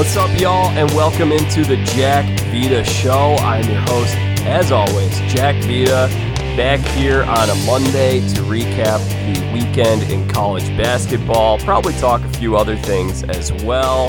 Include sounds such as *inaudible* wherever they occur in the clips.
What's up, y'all, and welcome into the Jack Vita Show. I'm your host, as always, Jack Vita, back here on a Monday to recap the weekend in college basketball, probably talk a few other things as well.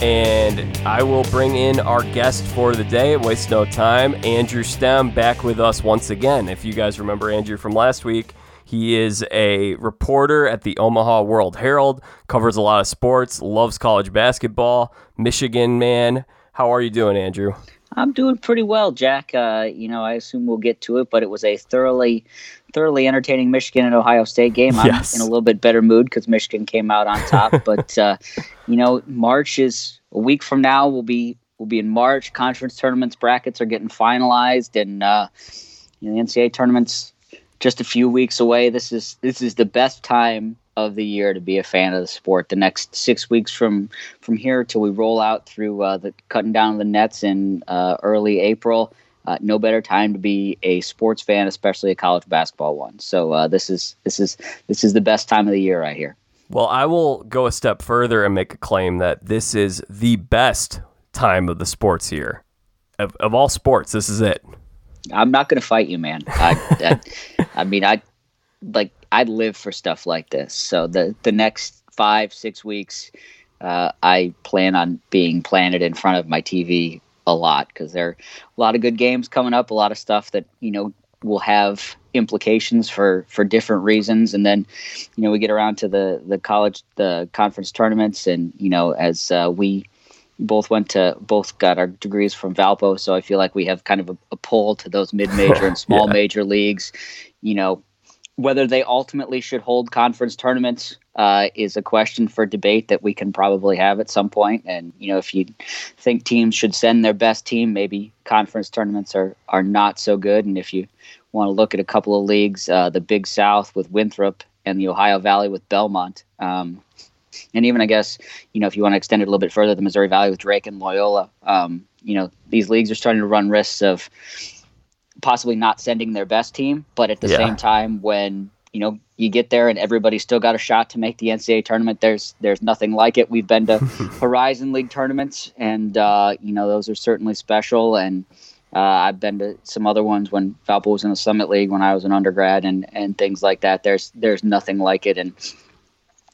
And I will bring in our guest for the day. Waste no time. Andrew Stem back with us once again. If you guys remember Andrew from last week, he is a reporter at the Omaha World Herald, covers a lot of sports, loves college basketball, Michigan man. How are you doing, Andrew? I'm doing pretty well, Jack. Uh, you know, I assume we'll get to it, but it was a thoroughly, thoroughly entertaining Michigan and Ohio State game. I'm Yes. in a little bit better mood because Michigan came out on top. *laughs* but uh, you know, March is a week from now. We'll be we'll be in March. Conference tournaments brackets are getting finalized, and uh, you know, the NCAA tournaments just a few weeks away. This is this is the best time of the year to be a fan of the sport. The next six weeks from from here till we roll out through uh, the cutting down of the nets in uh, early April. Uh, no better time to be a sports fan, especially a college basketball one. So uh, this is this is this is the best time of the year right here. Well, I will go a step further and make a claim that this is the best time of the sports year. Of, of all sports, this is it. I'm not going to fight you, man. I, I, *laughs* I mean, I like I live for stuff like this. So the the next five six weeks, uh, I plan on being planted in front of my TV a lot because there are a lot of good games coming up, a lot of stuff that you know will have implications for for different reasons and then you know we get around to the the college the conference tournaments and you know as uh, we both went to both got our degrees from Valpo, so I feel like we have kind of a, a pull to those mid-major and *laughs* small Yeah. major leagues. You know, whether they ultimately should hold conference tournaments uh, is a question for debate that we can probably have at some point. And you know, if you think teams should send their best team, maybe conference tournaments are are not so good. And if you want to look at a couple of leagues, uh, the Big South with Winthrop and the Ohio Valley with Belmont. Um, and even I guess you know if you want to extend it a little bit further, the Missouri Valley with Drake and Loyola. Um, you know these leagues are starting to run risks of possibly not sending their best team, but at the Yeah. same time, when you know you get there and everybody's still got a shot to make the NCAA tournament, there's there's nothing like it. We've been to *laughs* Horizon League tournaments, and uh, you know those are certainly special. And uh, I've been to some other ones when Valpo was in the Summit League when I was an undergrad, and and things like that. There's there's nothing like it, and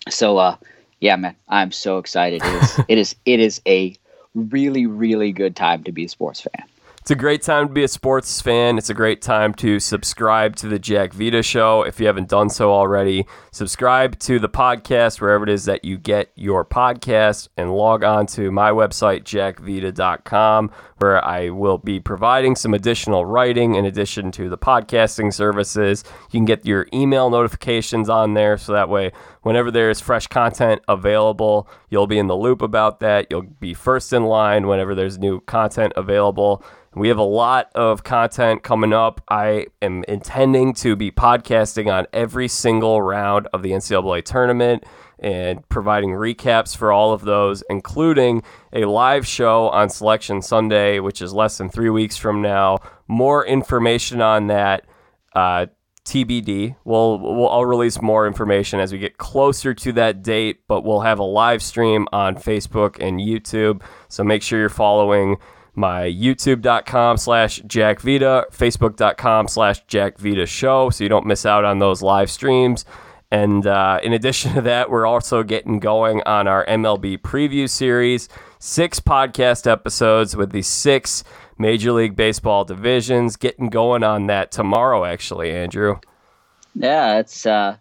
so uh, yeah, man, I'm so excited. It is it is it is a really really good time to be a sports fan. It's a great time to be a sports fan. It's a great time to subscribe to the Jack Vita Show if you haven't done so already. Subscribe to the podcast wherever it is that you get your podcast and log on to my website, jackvita.com, where I will be providing some additional writing in addition to the podcasting services. You can get your email notifications on there so that way, whenever there's fresh content available, you'll be in the loop about that. You'll be first in line whenever there's new content available. We have a lot of content coming up. I am intending to be podcasting on every single round of the NCAA tournament and providing recaps for all of those, including a live show on Selection Sunday, which is less than three weeks from now. More information on that. Uh, TBD. We'll, we'll I'll release more information as we get closer to that date, but we'll have a live stream on Facebook and YouTube. So make sure you're following my youtube.com slash jackvita, facebook.com slash jackvita show so you don't miss out on those live streams. And uh, in addition *laughs* to that, we're also getting going on our MLB preview series. Six podcast episodes with the six Major League Baseball divisions. Getting going on that tomorrow, actually, Andrew. Yeah, it's. Uh,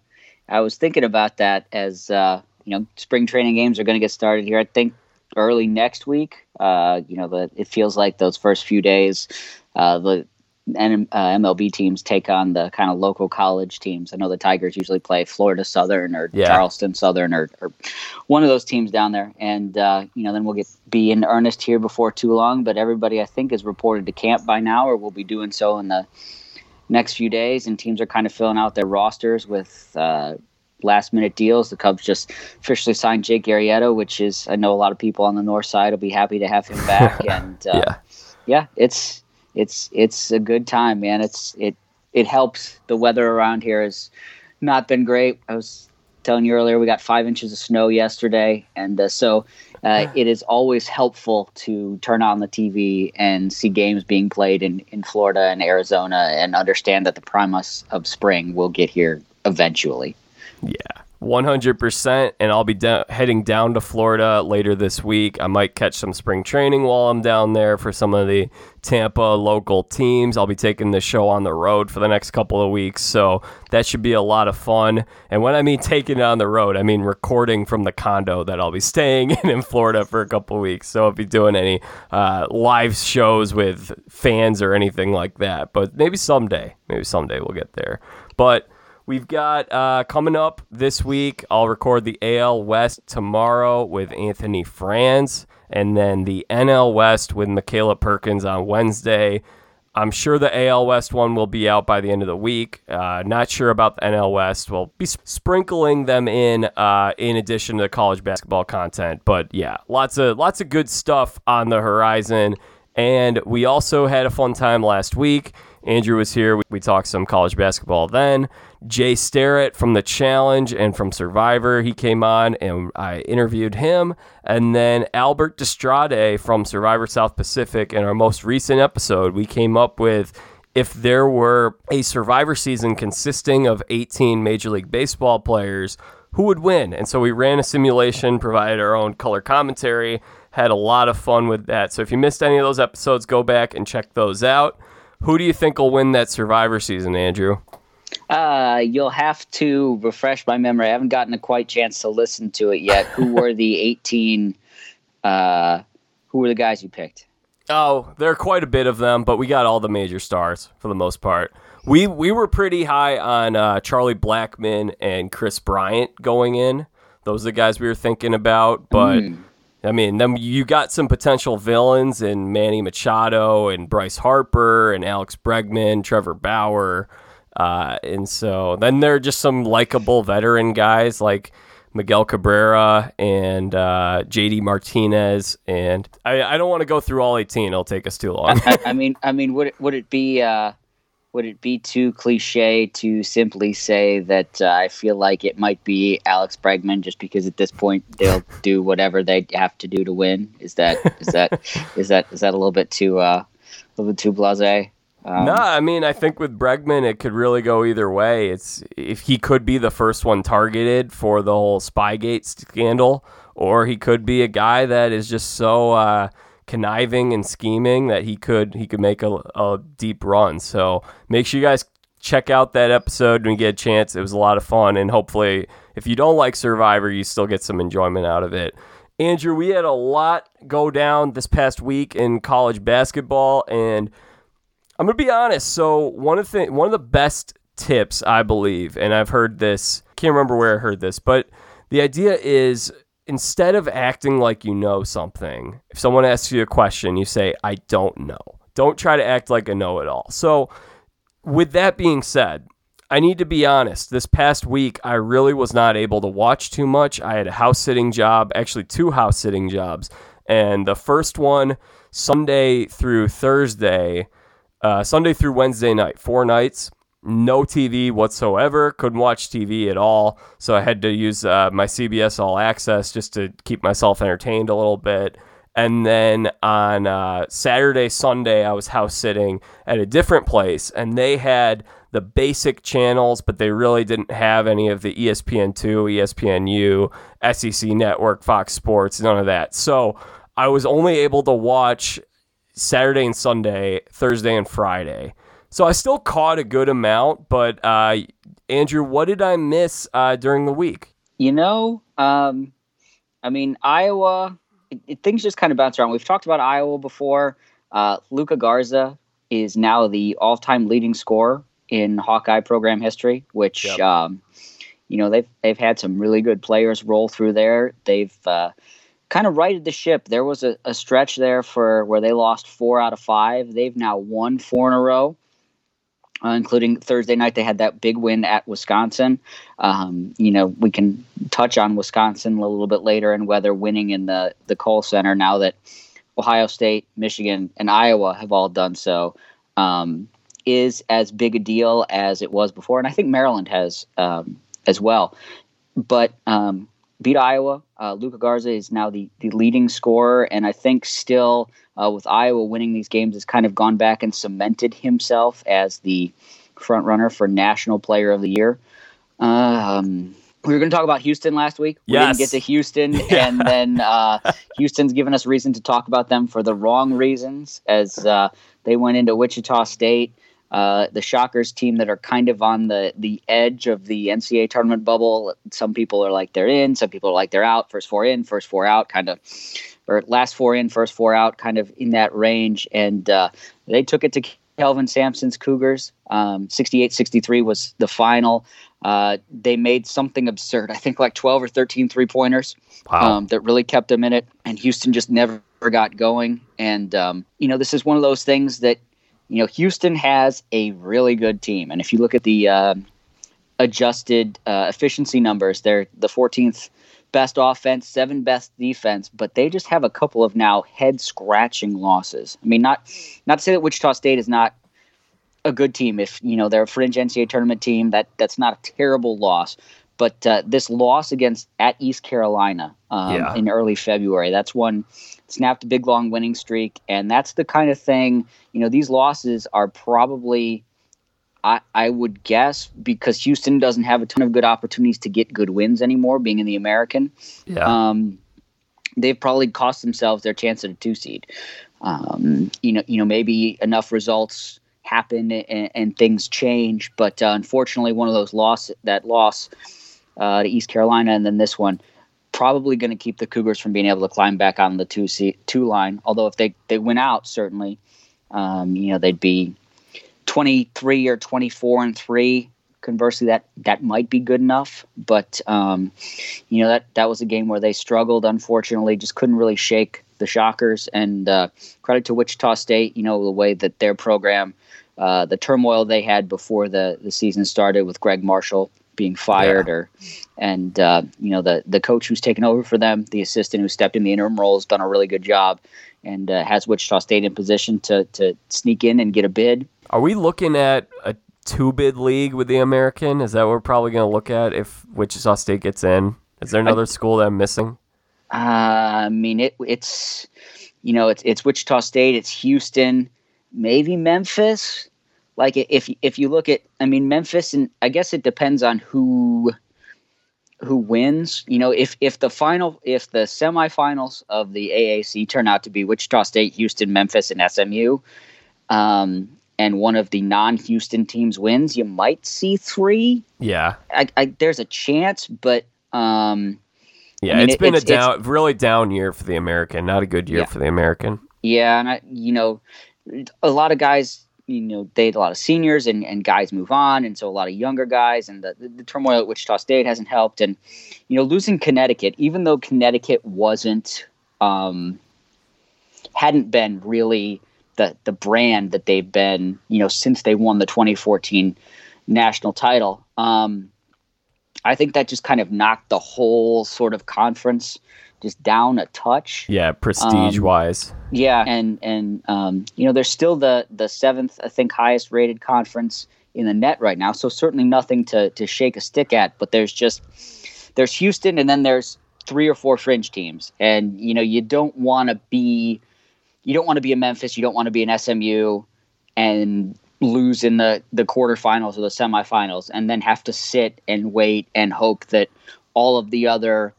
I was thinking about that as uh, you know, spring training games are going to get started here. I think early next week. Uh, you know, the it feels like those first few days, uh, the N- uh, MLB teams take on the kind of local college teams. I know the Tigers usually play Florida Southern or Yeah. Charleston Southern or, or one of those teams down there, and uh, you know, then we'll get be in earnest here before too long. But everybody, I think, is reported to camp by now, or will be doing so in the next few days, and teams are kind of filling out their rosters with uh, last minute deals. The Cubs just officially signed Jake Arrieta, which is I know a lot of people on the north side will be happy to have him back. *laughs* and uh, Yeah. yeah, it's it's it's a good time, man. It's it it helps. The weather around here has not been great. I was telling you earlier, we got five inches of snow yesterday, and uh, so uh, it is always helpful to turn on the TV and see games being played in, in Florida and Arizona, and understand that the primus of spring will get here eventually. Yeah. 100% and I'll be heading down to Florida later this week. I might catch some spring training while I'm down there for some of the Tampa local teams. I'll be taking the show on the road for the next couple of weeks, so that should be a lot of fun. And when I mean taking it on the road, I mean recording from the condo that I'll be staying *laughs* in in Florida for a couple of weeks. So I'll be doing any uh, live shows with fans or anything like that. But maybe someday, maybe someday we'll get there. But We've got uh, coming up this week, I'll record the AL West tomorrow with Anthony Franz, and then the NL West with Michaela Perkins on Wednesday. I'm sure the AL West one will be out by the end of the week. Uh, not sure about the NL West. We'll be sprinkling them in uh, in addition to the college basketball content. But yeah, lots of lots of good stuff on the horizon. And we also had a fun time last week. Andrew was here. We, we talked some college basketball then. Jay Starrett from The Challenge and from Survivor, he came on and I interviewed him. And then Albert Destrade from Survivor South Pacific. In our most recent episode, we came up with if there were a Survivor season consisting of 18 Major League Baseball players, who would win? And so we ran a simulation, provided our own color commentary, had a lot of fun with that. So if you missed any of those episodes, go back and check those out. Who do you think will win that Survivor season, Andrew? Uh, you'll have to refresh my memory. I haven't gotten a quite chance to listen to it yet. who were the *laughs* 18? Uh, who were the guys you picked? Oh, there are quite a bit of them, but we got all the major stars for the most part. We we were pretty high on uh, Charlie Blackmon and Kris Bryant going in. Those are the guys we were thinking about, but. Mm. I mean, then you got some potential villains in Manny Machado and Bryce Harper and Alex Bregman, Trevor Bauer. Uh, and so then there are just some likable veteran guys like Miguel Cabrera and uh, JD Martinez. And I, I don't want to go through all 18. It'll take us too long. I, I, *laughs* mean, I mean, would it, would it be uh, would it be too cliche to simply say that uh, I feel like it might be Alex Bregman just because at this point they'll *laughs* do whatever they have to do to win? Is that is that is that is that a little bit too uh, a little bit too blasé? Um, no, I mean I think with Bregman it could really go either way. It's if he could be the first one targeted for the whole Spygate scandal, or he could be a guy that is just so uh, conniving and scheming that he could he could make a, a deep run. So make sure you guys check out that episode when you get a chance. It was a lot of fun, and hopefully, if you don't like Survivor, you still get some enjoyment out of it. Andrew, we had a lot go down this past week in college basketball, and I'm gonna be honest. So one of the one of the best tips I believe, and I've heard this. Can't remember where I heard this, but the idea is instead of acting like you know something, if someone asks you a question, you say, "I don't know." Don't try to act like a know-it-all. So, with that being said, I need to be honest. This past week, I really was not able to watch too much. I had a house sitting job, actually, two house sitting jobs. And the first one, Sunday through Thursday, uh, Sunday through Wednesday night, four nights, no TV whatsoever. Couldn't watch TV at all, so I had to use uh, my CBS All Access just to keep myself entertained a little bit. And then on uh, Saturday, Sunday, I was house sitting at a different place, and they had the basic channels, but they really didn't have any of the ESPN2, ESPNU, SEC Network, Fox Sports, none of that. So I was only able to watch Saturday and Sunday, Thursday and Friday. So I still caught a good amount, but uh, Andrew, what did I miss uh, during the week? You know, um, I mean, Iowa, it, it, things just kind of bounce around. We've talked about Iowa before. Uh, Luka Garza is now the all time leading scorer in Hawkeye program history, which, yep. um, you know, they've, they've had some really good players roll through there. They've, uh, kind of righted the ship. There was a, a stretch there for where they lost four out of five. They've now won four in a row. Uh, including Thursday night, they had that big win at Wisconsin. Um, you know, we can touch on Wisconsin a little bit later and whether winning in the the Kohl Center now that Ohio State, Michigan, and Iowa have all done so um, is as big a deal as it was before, and I think Maryland has um, as well but um, beat Iowa. Uh, Luka Garza is now the, the leading scorer, and I think still uh, with Iowa winning these games has kind of gone back and cemented himself as the front runner for National Player of the Year. Um, we were going to talk about Houston last week. We yes. didn't get to Houston, yeah. *laughs* and then uh, Houston's given us reason to talk about them for the wrong reasons as uh, they went into Wichita State. Uh, the Shockers team that are kind of on the the edge of the NCAA tournament bubble. Some people are like they're in, some people are like they're out. First four in, first four out, kind of, or last four in, first four out, kind of in that range. And uh, they took it to Kelvin Sampson's Cougars. Um, 68-63 was the final. Uh, they made something absurd. I think like 12 or 13 three pointers wow. um, that really kept them in it. And Houston just never got going. And, um, you know, this is one of those things that you know, Houston has a really good team, and if you look at the uh, adjusted uh, efficiency numbers, they're the 14th best offense, seven best defense, but they just have a couple of now head scratching losses. I mean, not not to say that Wichita State is not a good team. If you know they're a fringe NCAA tournament team, that that's not a terrible loss. But uh, this loss against at East Carolina um, Yeah. in early February, that's one snapped a big long winning streak, and that's the kind of thing. You know, these losses are probably. I, I would guess because Houston doesn't have a ton of good opportunities to get good wins anymore, being in the American. Yeah. Um, they've probably cost themselves their chance at a two seed. Um, you know, you know, maybe enough results happen and, and things change, but uh, unfortunately, one of those loss that loss uh, to East Carolina, and then this one, probably going to keep the Cougars from being able to climb back on the two seat, two line. Although if they they win out, certainly, um, you know, they'd be twenty three or twenty four and three. Conversely, that that might be good enough, but um, you know that that was a game where they struggled. Unfortunately, just couldn't really shake the Shockers. And uh, credit to Wichita State, you know the way that their program, uh, the turmoil they had before the the season started with Gregg Marshall being fired, Yeah. or and uh, you know the the coach who's taken over for them, the assistant who stepped in the interim role, has done a really good job, and uh, has Wichita State in position to to sneak in and get a bid. Are we looking at a two bid league with the American? Is that what we're probably going to look at if Wichita State gets in? Is there another school that I'm missing? Uh, I mean, it it's you know it's it's Wichita State, it's Houston, maybe Memphis. Like if if you look at, I mean, Memphis, and I guess it depends on who who wins. You know, if if the final, if the semifinals of the AAC turn out to be Wichita State, Houston, Memphis, and SMU, um, and one of the non-Houston teams wins, you might see three. Yeah. I, I, there's a chance, but um, Yeah, I mean, it's it- been it's- a down, really down year for the American. Not a good year Yeah. for the American. Yeah, and I, you know, a lot of guys, you know, they had a lot of seniors and, and guys move on, and so a lot of younger guys, and the, the, turmoil at Wichita State hasn't helped. And you know, losing Connecticut, even though Connecticut wasn't, um, hadn't been really the the brand that they've been, you know, since they won the 2014 national title. Um, I think that just kind of knocked the whole sort of conference just down a touch. Yeah, prestige Um, wise. Yeah, and and um, you know they're still the the seventh, I think, highest rated conference in the net right now. So certainly nothing to to shake a stick at. But there's just there's Houston, and then there's three or four fringe teams, and you know you don't want to be you don't want to be a Memphis, you don't want to be an SMU, and lose in the the quarterfinals or the semifinals, and then have to sit and wait and hope that all of the other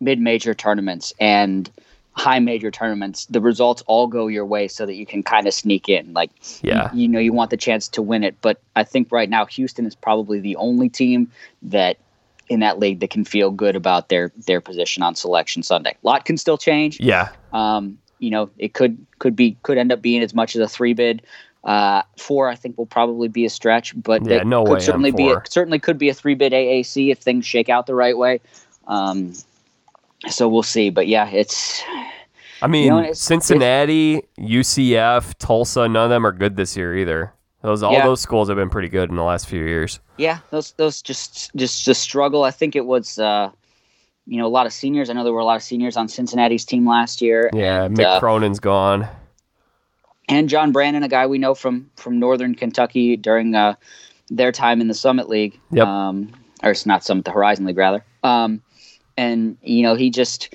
mid-major tournaments and high major tournaments, the results all go your way so that you can kind of sneak in. Like, Yeah. you, you know, you want the chance to win it. But I think right now Houston is probably the only team that in that league that can feel good about their their position on selection Sunday. A lot can still change. Yeah. Um, you know, it could could be could end up being as much as a three bid. Uh, four, I think, will probably be a stretch, but Yeah, it no could certainly be a, certainly could be a three bid AAC if things shake out the right way. Um, so we'll see. But yeah, it's I mean, know, it's- Cincinnati, UCF, Tulsa, none of them are good this year either. Those all Yeah. those schools have been pretty good in the last few years. yeah, those those just just just struggle. I think it was uh, you know a lot of seniors. I know there were a lot of seniors on Cincinnati's team last year. Yeah, and, Mick uh, Cronin's gone. And John Brannen, a guy we know from from Northern Kentucky during uh, their time in the Summit League. Yep. Um, or it's not Summit, the Horizon League rather. Um, and you know he just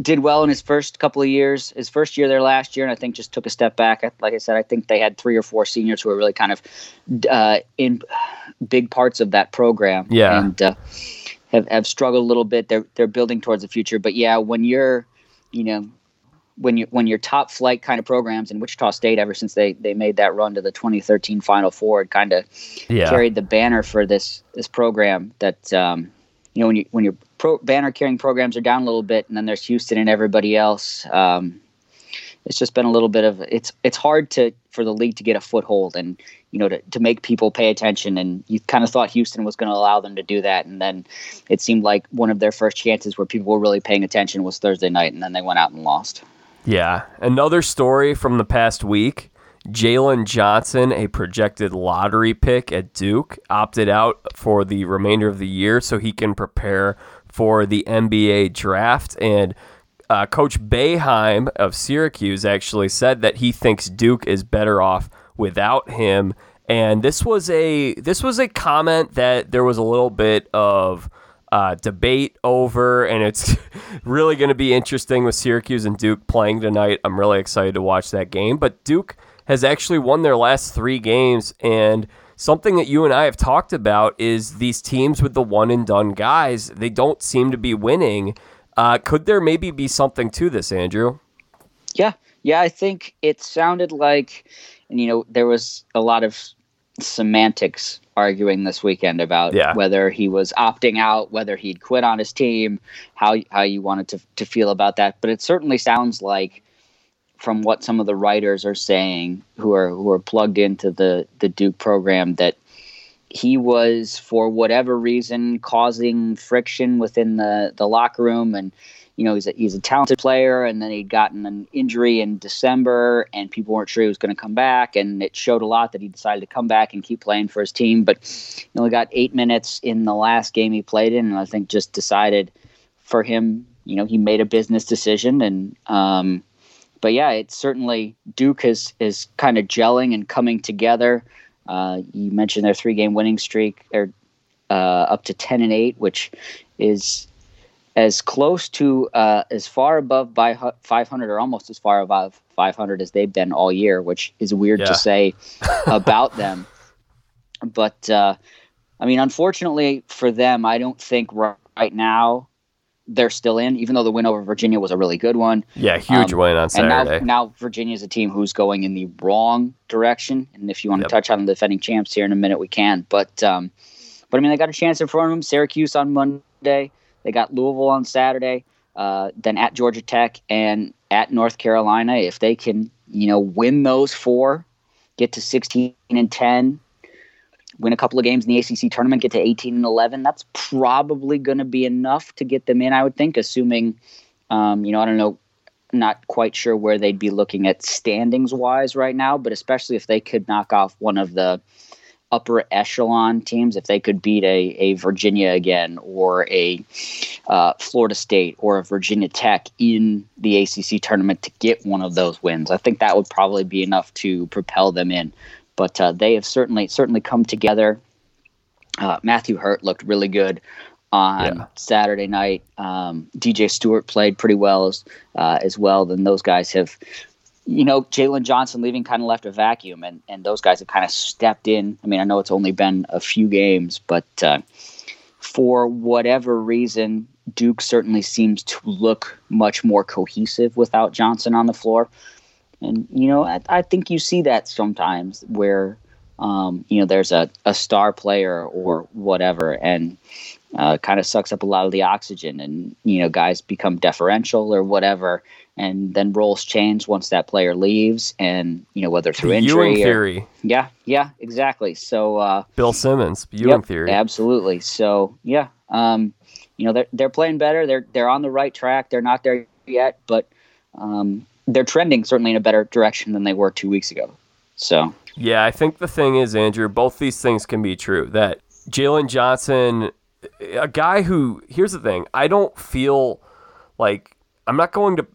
did well in his first couple of years. His first year there last year, and I think just took a step back. Like I said, I think they had three or four seniors who were really kind of uh, in big parts of that program. Yeah, and uh, have have struggled a little bit. They're they're building towards the future, but yeah, when you're you know when you when your top flight kind of programs in Wichita State ever since they they made that run to the 2013 Final Four, kind of yeah. carried the banner for this this program that um, you know when you when your pro, banner carrying programs are down a little bit, and then there's Houston and everybody else. Um, it's just been a little bit of it's it's hard to for the league to get a foothold and you know to, to make people pay attention and you kind of thought Houston was going to allow them to do that and then it seemed like one of their first chances where people were really paying attention was Thursday night and then they went out and lost. Yeah, another story from the past week. Jalen Johnson, a projected lottery pick at Duke, opted out for the remainder of the year so he can prepare for the NBA draft. And uh, Coach Boeheim of Syracuse actually said that he thinks Duke is better off without him. And this was a this was a comment that there was a little bit of uh, debate over, and it's *laughs* really going to be interesting with Syracuse and Duke playing tonight. I'm really excited to watch that game. But Duke has actually won their last three games, and something that you and I have talked about is these teams with the one and done guys. They don't seem to be winning. Uh, could there maybe be something to this, Andrew? Yeah, yeah. I think it sounded like, and you know, there was a lot of semantics arguing this weekend about yeah. whether he was opting out, whether he'd quit on his team, how how you wanted to to feel about that. But it certainly sounds like from what some of the writers are saying who are who are plugged into the the Duke program that he was for whatever reason causing friction within the the locker room and you know, he's a, he's a talented player, and then he'd gotten an injury in December, and people weren't sure he was going to come back, and it showed a lot that he decided to come back and keep playing for his team. But he only got eight minutes in the last game he played in, and I think just decided for him, you know, he made a business decision, and um, but yeah, it's certainly Duke is is kind of gelling and coming together. Uh, you mentioned their three game winning streak; they're uh, up to ten and eight, which is as close to uh, as far above by 500 or almost as far above 500 as they've been all year, which is weird yeah. to say *laughs* about them. But uh, I mean, unfortunately for them, I don't think right now they're still in, even though the win over Virginia was a really good one. Yeah, huge um, win on Saturday. And now, now Virginia is a team who's going in the wrong direction. And if you want yep. to touch on the defending champs here in a minute, we can. But um, but I mean, they got a chance in front of them. Syracuse on Monday. They got Louisville on Saturday, uh, then at Georgia Tech and at North Carolina. If they can, you know, win those four, get to 16 and 10, win a couple of games in the ACC tournament, get to 18 and 11, that's probably going to be enough to get them in, I would think, assuming, um, you know, I don't know, not quite sure where they'd be looking at standings wise right now, but especially if they could knock off one of the upper echelon teams, if they could beat a, a Virginia again or a uh, Florida State or a Virginia Tech in the ACC tournament to get one of those wins, I think that would probably be enough to propel them in. But uh, they have certainly certainly come together. Uh, Matthew Hurt looked really good on yeah. Saturday night. Um, DJ Stewart played pretty well as, uh, as well. Then those guys have you know, Jalen Johnson leaving kind of left a vacuum, and, and those guys have kind of stepped in. I mean, I know it's only been a few games, but uh, for whatever reason, Duke certainly seems to look much more cohesive without Johnson on the floor. And, you know, I, I think you see that sometimes where, um, you know, there's a, a star player or whatever, and uh, kind of sucks up a lot of the oxygen, and, you know, guys become deferential or whatever and then roles change once that player leaves, and you know whether through injury. Ewing theory. yeah, yeah, exactly. So uh, Bill Simmons, Ewing yep, theory. Absolutely. So yeah, um, you know they're they're playing better. They're they're on the right track. They're not there yet, but um, they're trending certainly in a better direction than they were two weeks ago. So yeah, I think the thing is, Andrew, both these things can be true. That Jalen Johnson, a guy who here's the thing, I don't feel like I'm not going to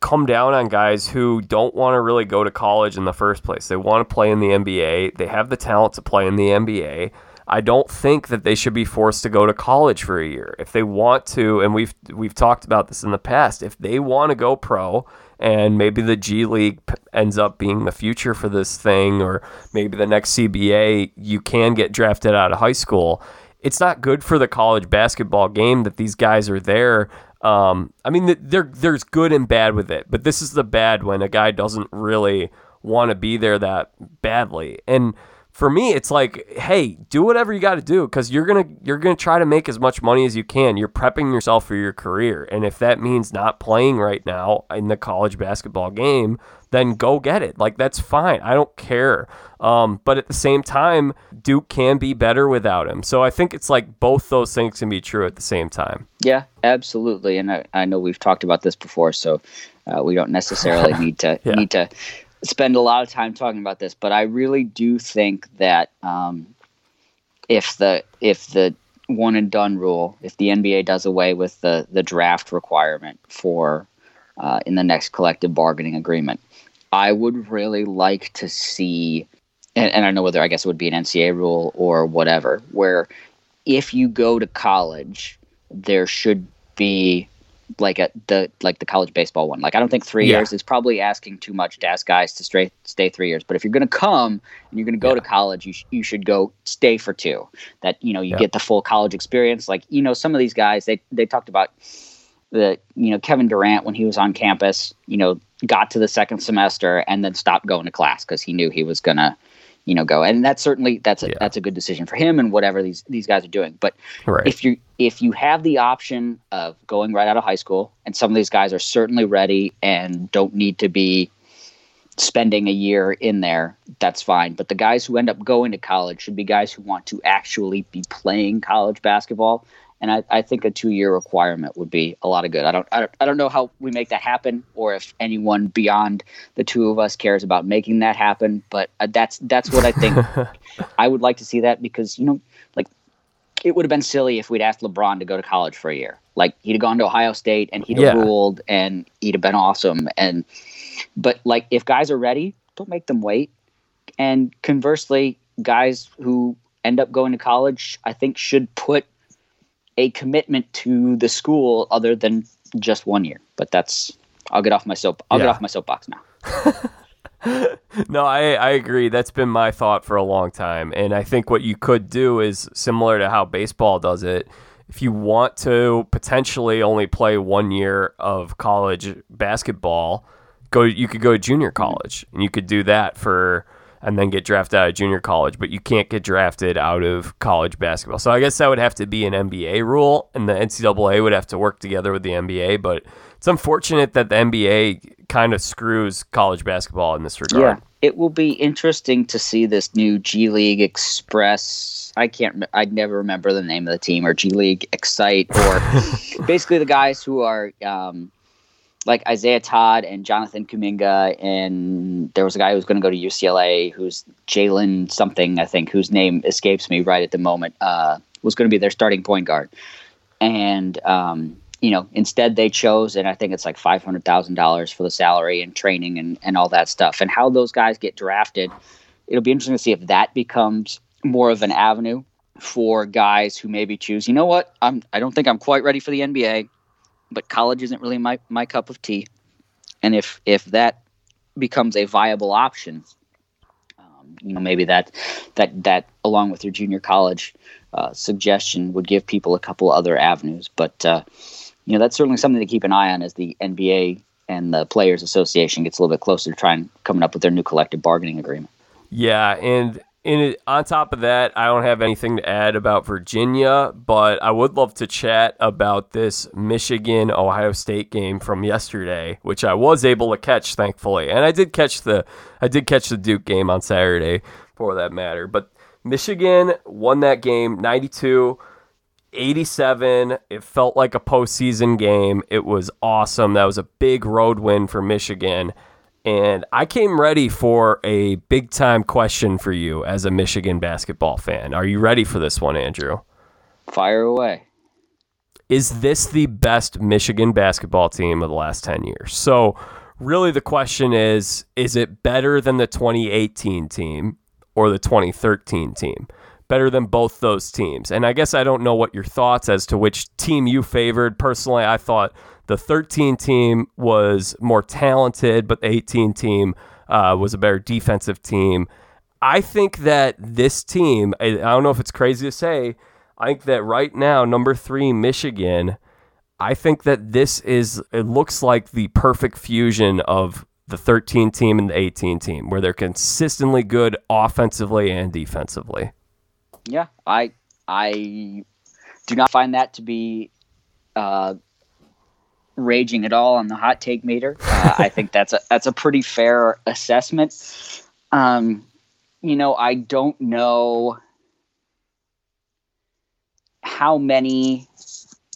come down on guys who don't want to really go to college in the first place. They want to play in the NBA. They have the talent to play in the NBA. I don't think that they should be forced to go to college for a year. If they want to, and we've we've talked about this in the past, if they want to go pro and maybe the G League ends up being the future for this thing or maybe the next CBA you can get drafted out of high school. It's not good for the college basketball game that these guys are there um, I mean, there there's good and bad with it, but this is the bad when a guy doesn't really want to be there that badly. And for me, it's like, hey, do whatever you got to do because you're gonna you're gonna try to make as much money as you can. You're prepping yourself for your career, and if that means not playing right now in the college basketball game, then go get it. Like that's fine. I don't care. Um, but at the same time, Duke can be better without him. So I think it's like both those things can be true at the same time. Yeah, absolutely. And I, I know we've talked about this before, so uh, we don't necessarily *laughs* need to yeah. need to spend a lot of time talking about this. But I really do think that um, if the if the one and done rule, if the NBA does away with the the draft requirement for uh, in the next collective bargaining agreement, I would really like to see, and, and I know whether I guess it would be an NCAA rule or whatever, where if you go to college, there should be like a the like the college baseball one. Like I don't think three yeah. years is probably asking too much to ask guys to stay stay three years. But if you're going to come and you're going to go yeah. to college, you sh- you should go stay for two. That you know you yeah. get the full college experience. Like you know some of these guys they they talked about the you know Kevin Durant when he was on campus. You know got to the second semester and then stopped going to class because he knew he was gonna you know go and that's certainly that's a yeah. that's a good decision for him and whatever these these guys are doing but right. if you if you have the option of going right out of high school and some of these guys are certainly ready and don't need to be spending a year in there that's fine but the guys who end up going to college should be guys who want to actually be playing college basketball and I, I think a two year requirement would be a lot of good. I don't, I don't I don't know how we make that happen, or if anyone beyond the two of us cares about making that happen. But uh, that's that's what I think. *laughs* I would like to see that because you know, like it would have been silly if we'd asked LeBron to go to college for a year. Like he'd have gone to Ohio State and he'd have yeah. ruled and he'd have been awesome. And but like if guys are ready, don't make them wait. And conversely, guys who end up going to college, I think should put a commitment to the school other than just one year. But that's I'll get off my soap. I'll yeah. get off my soapbox now. *laughs* no, I, I agree. That's been my thought for a long time. And I think what you could do is similar to how baseball does it. If you want to potentially only play one year of college basketball, go you could go to junior mm-hmm. college and you could do that for and then get drafted out of junior college, but you can't get drafted out of college basketball. So I guess that would have to be an NBA rule, and the NCAA would have to work together with the NBA. But it's unfortunate that the NBA kind of screws college basketball in this regard. Yeah, it will be interesting to see this new G League Express. I can't. I never remember the name of the team or G League Excite or *laughs* basically the guys who are um, like Isaiah Todd and Jonathan Kuminga, and there was a guy who was going to go to UCLA, who's Jalen something, I think, whose name escapes me right at the moment, uh, was going to be their starting point guard. And, um, you know, instead they chose, and I think it's like $500,000 for the salary and training and, and all that stuff. And how those guys get drafted, it'll be interesting to see if that becomes more of an avenue for guys who maybe choose, you know what, I'm, I don't think I'm quite ready for the NBA but college isn't really my, my cup of tea. And if if that becomes a viable option, um, you know, maybe that that that along with your junior college uh, suggestion would give people a couple other avenues. But uh, you know, that's certainly something to keep an eye on as the NBA and the Players Association gets a little bit closer to trying coming up with their new collective bargaining agreement. Yeah, and in on top of that, I don't have anything to add about Virginia, but I would love to chat about this Michigan Ohio State game from yesterday, which I was able to catch thankfully. And I did catch the I did catch the Duke game on Saturday for that matter. But Michigan won that game 92 87. It felt like a postseason game. It was awesome. That was a big road win for Michigan. And I came ready for a big time question for you as a Michigan basketball fan. Are you ready for this one, Andrew? Fire away. Is this the best Michigan basketball team of the last 10 years? So, really, the question is is it better than the 2018 team or the 2013 team? better than both those teams. And I guess I don't know what your thoughts as to which team you favored. Personally, I thought the 13 team was more talented, but the 18 team uh, was a better defensive team. I think that this team, I don't know if it's crazy to say, I think that right now, number three, Michigan, I think that this is, it looks like the perfect fusion of the 13 team and the 18 team, where they're consistently good offensively and defensively. Yeah, I I do not find that to be uh, raging at all on the hot take meter. Uh, I think that's a that's a pretty fair assessment. Um, you know, I don't know how many,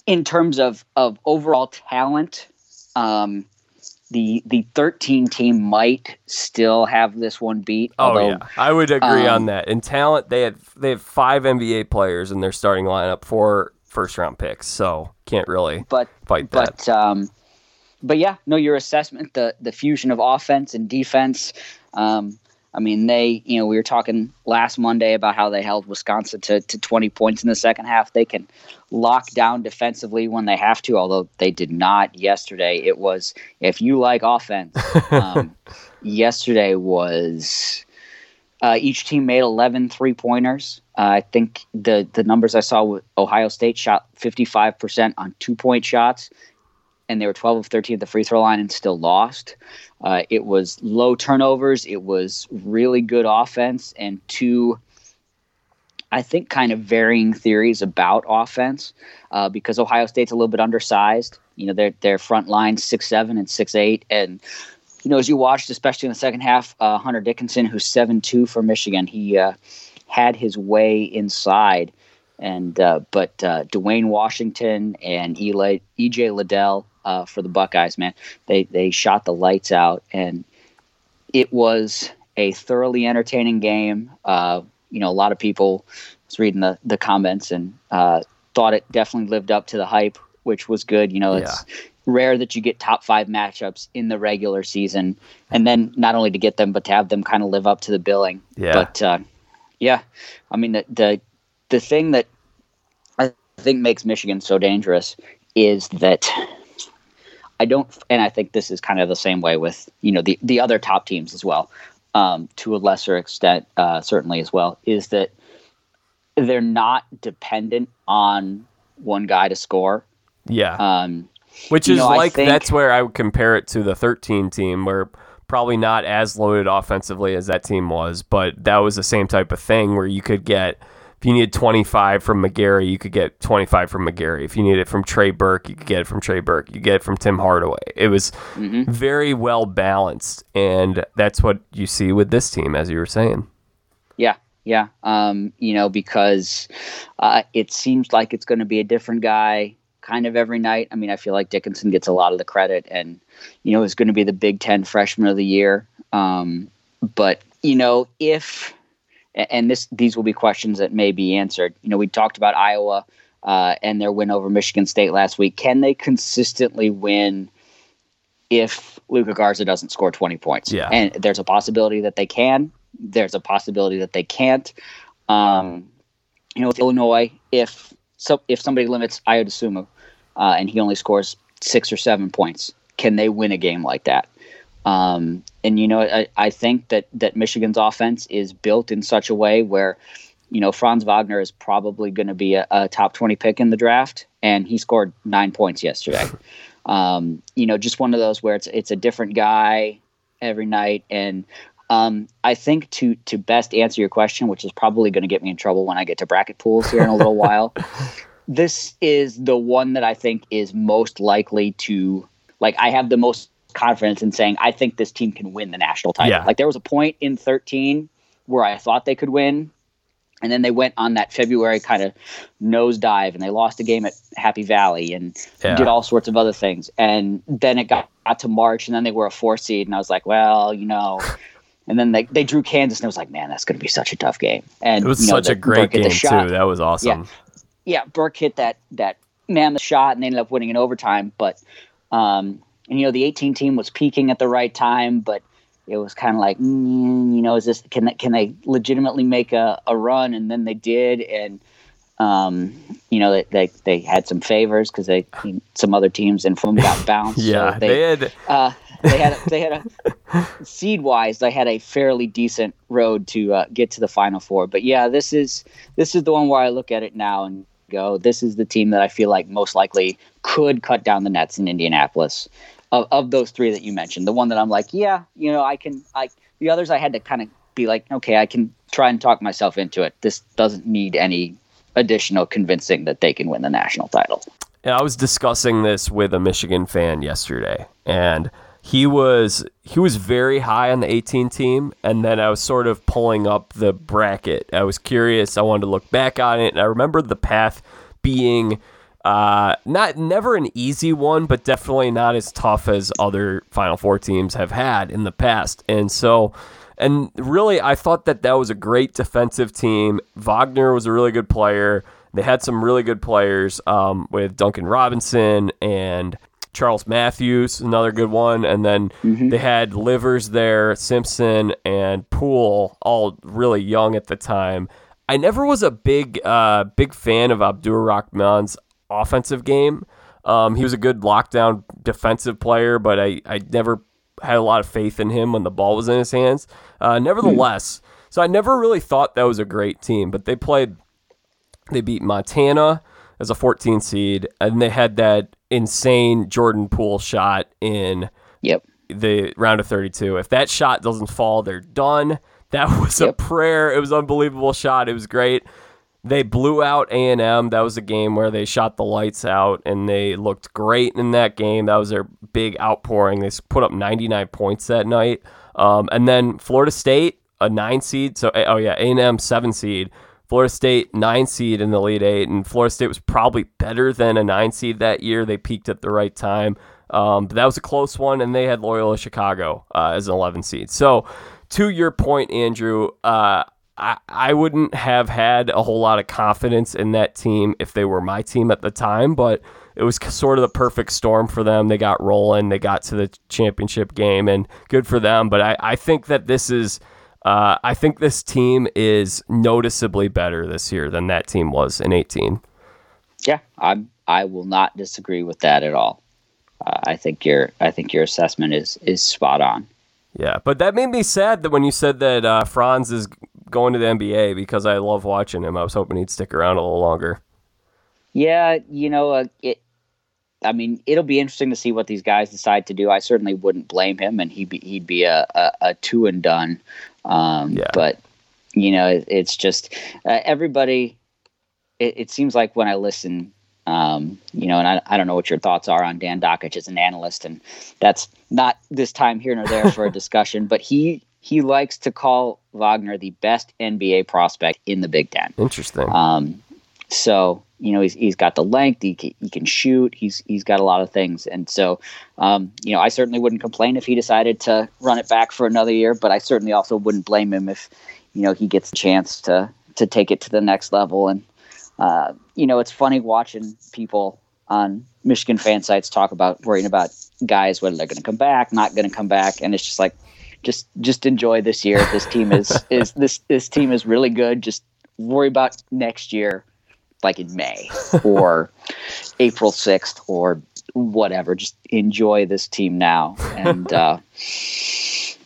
in terms of of overall talent, um, the the 13 team might still have this one beat. Oh although, yeah, I would agree um, on that. In talent, they had they have five NBA players in their starting lineup, four first round picks, so can't really but, fight that. But um, but yeah, no, your assessment, the the fusion of offense and defense. Um, I mean, they, you know, we were talking last Monday about how they held Wisconsin to, to 20 points in the second half. They can lock down defensively when they have to, although they did not yesterday. It was, if you like offense, *laughs* um, yesterday was uh, each team made 11 three pointers. Uh, I think the, the numbers I saw with Ohio State shot 55% on two point shots and they were 12 of 13 at the free throw line and still lost. Uh, it was low turnovers. It was really good offense and two, I think, kind of varying theories about offense uh, because Ohio State's a little bit undersized. You know, their their front line six seven and six eight, and you know as you watched, especially in the second half, uh, Hunter Dickinson, who's seven two for Michigan, he uh, had his way inside. And uh, but uh, Duane Washington and EJ Liddell uh, for the Buckeyes, man. They they shot the lights out, and it was a thoroughly entertaining game. Uh, you know, a lot of people was reading the the comments and thought it definitely lived up to the hype, which was good. You know, it's yeah. Rare that you get top five matchups in the regular season, and then not only to get them, but to have them kind of live up to the billing. Yeah. But uh, yeah, I mean the the the thing that I think makes Michigan so dangerous is that I don't, and I think this is kind of the same way with you know the the other top teams as well, um, to a lesser extent, uh, certainly as well, is that they're not dependent on one guy to score. Yeah. Um, Which is know, like think, that's where I would compare it to the 13 team, where probably not as loaded offensively as that team was, but that was the same type of thing where you could get if you needed 25 from McGary, you could get 25 from McGary. If you needed it from Trey Burke, you could get it from Trey Burke. You get it from Tim Hardaway. It was mm-hmm. very well balanced, and that's what you see with this team, as you were saying. Yeah, yeah. Um, you know, because uh, it seems like it's going to be a different guy kind of every night. I mean, I feel like Dickinson gets a lot of the credit, and you know, is going to be the Big Ten Freshman of the Year. Um, but you know, if and this these will be questions that may be answered. You know, we talked about Iowa uh, and their win over Michigan State last week. Can they consistently win if Luka Garza doesn't score 20 points? Yeah. And there's a possibility that they can. There's a possibility that they can't. Um, you know, with Illinois, if so, if somebody limits Ayo Dosunmu uh, and he only scores six or seven points, can they win a game like that? Um, and you know, I, I think that that Michigan's offense is built in such a way where, you know, Franz Wagner is probably going to be a, a, top twenty pick in the draft, and he scored nine points yesterday. *laughs* um, you know, just one of those where it's it's a different guy every night, and um, I think to to best answer your question, which is probably going to get me in trouble when I get to bracket pools here in a little while. *laughs* This is the one that I think is most likely to like. I have the most confidence in saying I think this team can win the national title. Yeah. Like there was a point in 13 where I thought they could win, and then they went on that February kind of nosedive, and they lost a game at Happy Valley and yeah. did all sorts of other things. And then it got, got to March, and then they were a four seed, and I was like, well, you know. And then they, they drew Kansas, and it was like, man, that's going to be such a tough game. And it was you know, such the, a great game too. That was awesome. Yeah, yeah, Burke hit that that man the shot, and they ended up winning in overtime. But um, and you know the 18 team was peaking at the right time, but it was kind of like, mm, you know, is this can they, can they legitimately make a, a run? And then they did, and um, you know, they, they, they had some favors because they some other teams in from got *laughs* bounced. yeah, so they, they, had. uh, they had a, they had a *laughs* seed wise they had a fairly decent road to uh, get to the final four. But yeah, this is this is the one where I look at it now and go, this is the team that I feel like most likely could cut down the nets in Indianapolis. Of, of those three that you mentioned, the one that I'm like, yeah, you know, I can. I the others I had to kind of be like, okay, I can try and talk myself into it. This doesn't need any additional convincing that they can win the national title. And I was discussing this with a Michigan fan yesterday, and he was he was very high on the 18 team, and then I was sort of pulling up the bracket. I was curious. I wanted to look back on it, and I remember the path being uh, not never an easy one, but definitely not as tough as other Final Four teams have had in the past. And so, and really, I thought that that was a great defensive team. Wagner was a really good player. They had some really good players um, with Duncan Robinson and Charles Matthews, another good one, and then mm-hmm. they had Livers there, Simpson and Poole, all really young at the time. I never was a big uh, big fan of Abdur-Rahkman's offensive game. Um, he was a good lockdown defensive player, but I, I never had a lot of faith in him when the ball was in his hands. Uh, nevertheless, so I never really thought that was a great team, but they played, they beat Montana as a 14 seed, and they had that insane Jordan Poole shot in yep. the round of 32. If that shot doesn't fall, they're done. *laughs* That was yep. a prayer. It was unbelievable shot. It was great. They blew out A and M. That was a game where they shot the lights out, and they looked great in that game. That was their big outpouring. They put up 99 points that night. Um, and then Florida State, a nine seed. So oh yeah, A and M seven seed. Florida State nine seed in the Elite Eight, and Florida State was probably better than a nine seed that year. They peaked at the right time, um, but that was a close one, and they had Loyola Chicago uh, as an 11 seed. So, to your point, Andrew, uh, I, I wouldn't have had a whole lot of confidence in that team if they were my team at the time, but it was sort of the perfect storm for them. They got rolling, they got to the championship game, and good for them. But I, I think that this is, uh, I think this team is noticeably better this year than that team was in 18. Yeah, I'm. I will not disagree with that at all. Uh, I think your I think your assessment is is spot on. Yeah, but that made me sad that when you said that uh, Franz is going to the NBA because I love watching him. I was hoping he'd stick around a little longer. Yeah, you know, uh, it. I mean, it'll be interesting to see what these guys decide to do. I certainly wouldn't blame him, and he'd be he'd be a, a, a two and done. Um, yeah. But you know, it, it's just uh, everybody. It, it, seems like when I listen um, you know, and I, I don't know what your thoughts are on Dan Dakich as an analyst, and that's not this time here nor there for a *laughs* discussion, but he he likes to call Wagner the best NBA prospect in the Big Ten. Interesting. Um, so you know he's he's got the length, he can, he can shoot, he's he's got a lot of things, and so um, you know I certainly wouldn't complain if he decided to run it back for another year, but I certainly also wouldn't blame him if you know he gets a chance to to take it to the next level and uh, you know, it's funny watching people on Michigan fan sites talk about worrying about guys whether they're going to come back, not going to come back, and it's just like, just just enjoy this year. This team is is this this team is really good. Just worry about next year, like in May or *laughs* April sixth or whatever. Just enjoy this team now, and uh,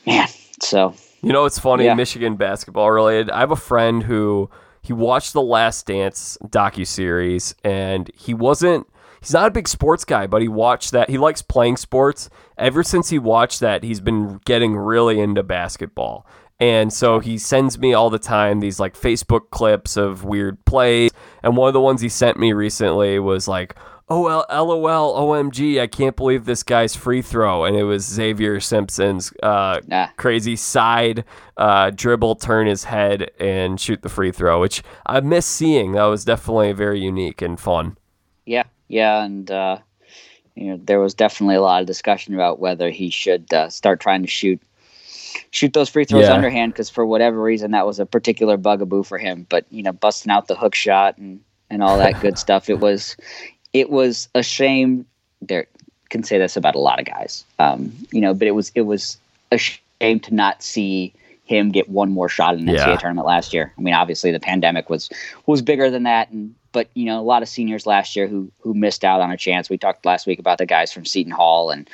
man, so you know it's funny yeah. Michigan basketball related. I have a friend who he watched the Last Dance docu series, and he wasn't. He's not a big sports guy, but he watched that. He likes playing sports. Ever since he watched that, he's been getting really into basketball. And so he sends me all the time these like Facebook clips of weird plays. And one of the ones he sent me recently was like, oh well, lol, omg, I can't believe this guy's free throw, and it was Xavier Simpson's uh, nah. crazy side uh, dribble, turn his head, and shoot the free throw, which I miss seeing. That was definitely very unique and fun. Yeah, yeah, and uh, you know there was definitely a lot of discussion about whether he should uh, start trying to shoot shoot those free throws yeah. underhand because for whatever reason that was a particular bugaboo for him. But you know, busting out the hook shot and and all that good *laughs* stuff. It was it was a shame. There can say this about a lot of guys, um, you know, but it was it was a shame to not see him get one more shot in the NCAA Yeah. tournament last year. I mean, obviously the pandemic was was bigger than that, and but you know a lot of seniors last year who who missed out on a chance. We talked last week about the guys from Seton Hall and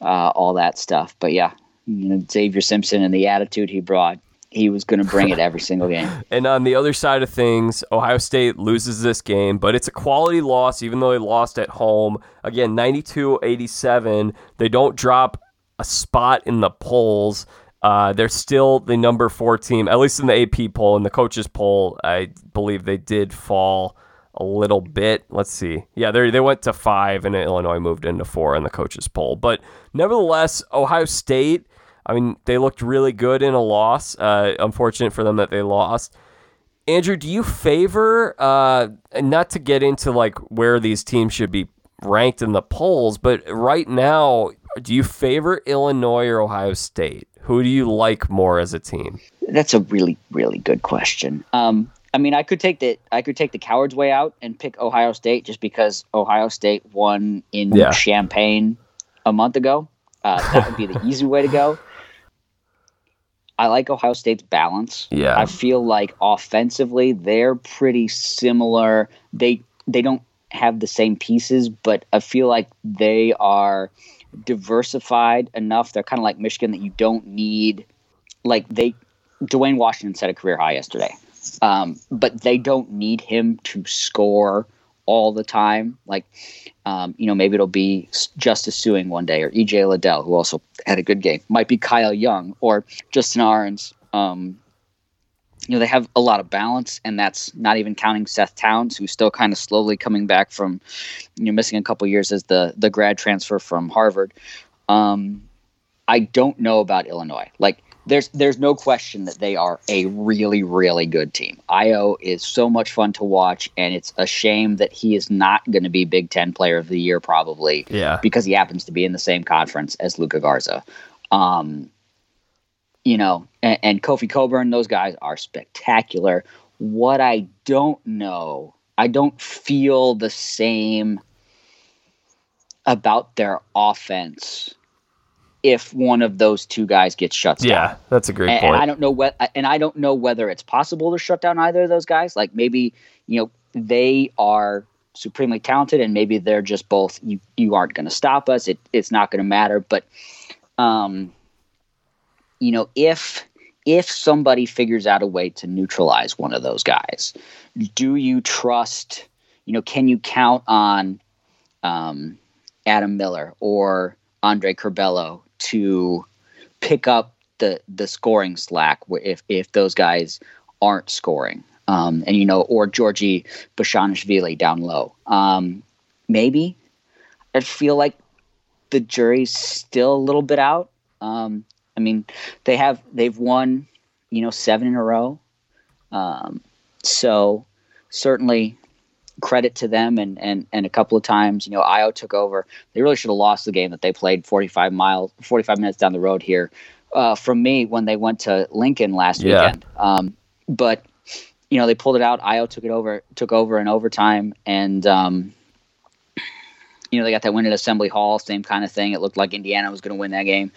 uh, all that stuff. But yeah, you know Xavier Simpson and the attitude he brought, he was going to bring it every single game. *laughs* And on the other side of things, Ohio State loses this game, but it's a quality loss, even though they lost at home. Again, 92 87. They don't drop a spot in the polls. Uh, they're still the number four team, at least in the AP poll. In the coaches poll, I believe they did fall a little bit. Let's see. Yeah, they they went to five, and Illinois moved into four in the coaches poll. But nevertheless, Ohio State. I mean, they looked really good in a loss. Uh, unfortunate for them that they lost. Andrew, do you favor, uh, not to get into like where these teams should be ranked in the polls, but right now, do you favor Illinois or Ohio State? Who do you like more as a team? That's a really really good question. Um, I mean, I could take the I could take the coward's way out and pick Ohio State just because Ohio State won in Yeah. Champaign a month ago. Uh, that would be the *laughs* easy way to go. I like Ohio State's balance. Yeah. I feel like offensively they're pretty similar. They they don't have the same pieces, but I feel like they are diversified enough. They're kind of like Michigan that you don't need like they Duane Washington set a career high yesterday. Um, but they don't need him to score all the time. Like, um, you know, maybe it'll be Justice Sueing one day, or EJ Liddell, who also had a good game. Might be Kyle Young or Justin Ahrens. Um, you know, they have a lot of balance, and that's not even counting Seth Towns, who's still kind of slowly coming back from, you know, missing a couple years as the the grad transfer from Harvard. Um, I don't know about Illinois. Like there's there's no question that they are a really really good team. Ayo is so much fun to watch, and it's a shame that he is not going to be Big Ten Player of the Year probably Yeah. because he happens to be in the same conference as Luka Garza. Um, you know, and, and Kofi Cockburn, those guys are spectacular. What I don't know, I don't feel the same about their offense if one of those two guys gets shut down. Yeah, that's a great And, point. and I don't know what, and I don't know whether it's possible to shut down either of those guys. Like maybe you know they are supremely talented, and maybe they're just both. You you aren't going to stop us. It it's not going to matter. But um, you know if if somebody figures out a way to neutralize one of those guys, do you trust? You know, can you count on um, Adam Miller or Andre Curbelo to pick up the the scoring slack if if those guys aren't scoring. Um, and you know, or Giorgi Bezhanishvili down low. Um, maybe I feel like the jury's still a little bit out. Um, I mean, they have they've won, you know, seven in a row. Um, so certainly credit to them and, and and a couple of times you know Ayo took over. They really should have lost the game that they played 45 miles 45 minutes down the road here uh, from me when they went to lincoln last Yeah. weekend. Um, but you know they pulled it out. Ayo took it over took over in overtime and um, you know they got that win at assembly hall same kind of thing. It looked like indiana was going to win that game.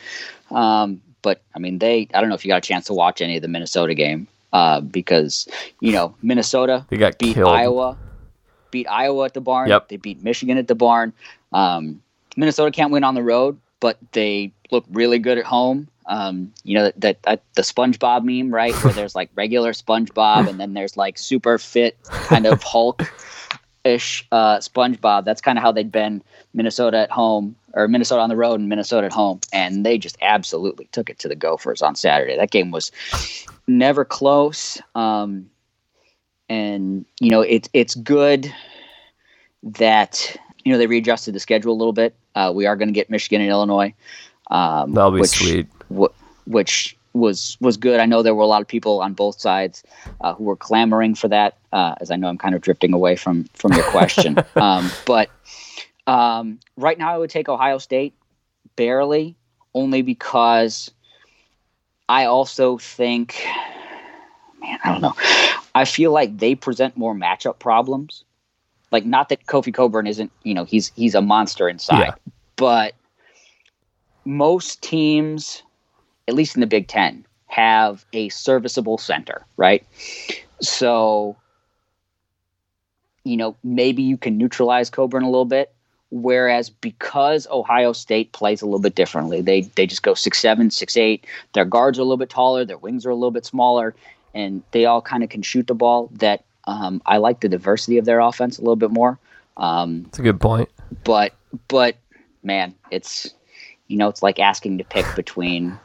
Um, but i mean they i don't know if you got a chance to watch any of the minnesota game uh, because you know minnesota They got beat killed. Iowa, beat Iowa at the barn. Yep. They beat Michigan at the barn. Um, Minnesota can't win on the road, but they look really good at home. Um, you know that, that the SpongeBob meme, right? Where there's like regular SpongeBob, and then there's like super fit kind of Hulk ish uh, SpongeBob. That's kind of how they'd been Minnesota at home or Minnesota on the road and Minnesota at home, and they just absolutely took it to the Gophers on Saturday. That game was never close. Um, and you know it's it's good that you know they readjusted the schedule a little bit. Uh, we are going to get Michigan and Illinois. Um, That'll be which, sweet. wh- which was was good. I know there were a lot of people on both sides uh, who were clamoring for that. Uh, as I know, I'm kind of drifting away from from your question. *laughs* um, but um, right now, I would take Ohio State barely, only because I also think, man, I don't know. I feel like they present more matchup problems. Like, not that Kofi Cockburn isn't, you know, he's he's a monster inside, Yeah. but most teams at least in the Big Ten, have a serviceable center, right? So, you know, maybe you can neutralize Cockburn a little bit. Whereas because Ohio State plays a little bit differently, they they just go six seven, six eight. Their guards are a little bit taller, their wings are a little bit smaller, and they all kind of can shoot the ball. That um, I like the diversity of their offense a little bit more. Um, That's a good point. But but man, it's you know it's like asking to pick between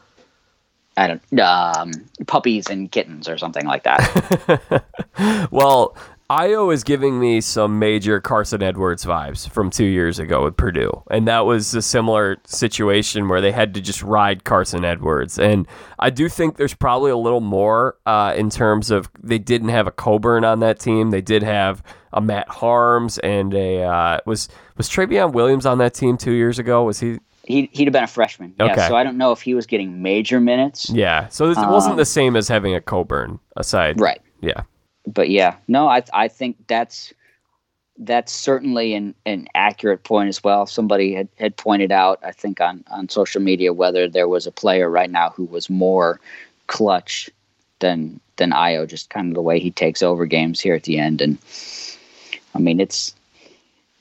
I don't um, puppies and kittens or something like that. *laughs* well, Ayo is giving me some major Carson Edwards vibes from two years ago with Purdue. And that was a similar situation where they had to just ride Carson Edwards. And I do think there's probably a little more uh, in terms of they didn't have a Cockburn on that team. They did have a Matt Haarms and a uh, was was Trevion Williams on that team two years ago? Was he he he'd have been a freshman. Okay. Yeah, so I don't know if he was getting major minutes. Yeah. So it wasn't the same as having a Cockburn aside. Right. Yeah. But yeah, no, I I think that's that's certainly an, an accurate point as well. Somebody had, had pointed out, I think on, on social media, whether there was a player right now who was more clutch than than Ayo, just kind of the way he takes over games here at the end. And I mean, it's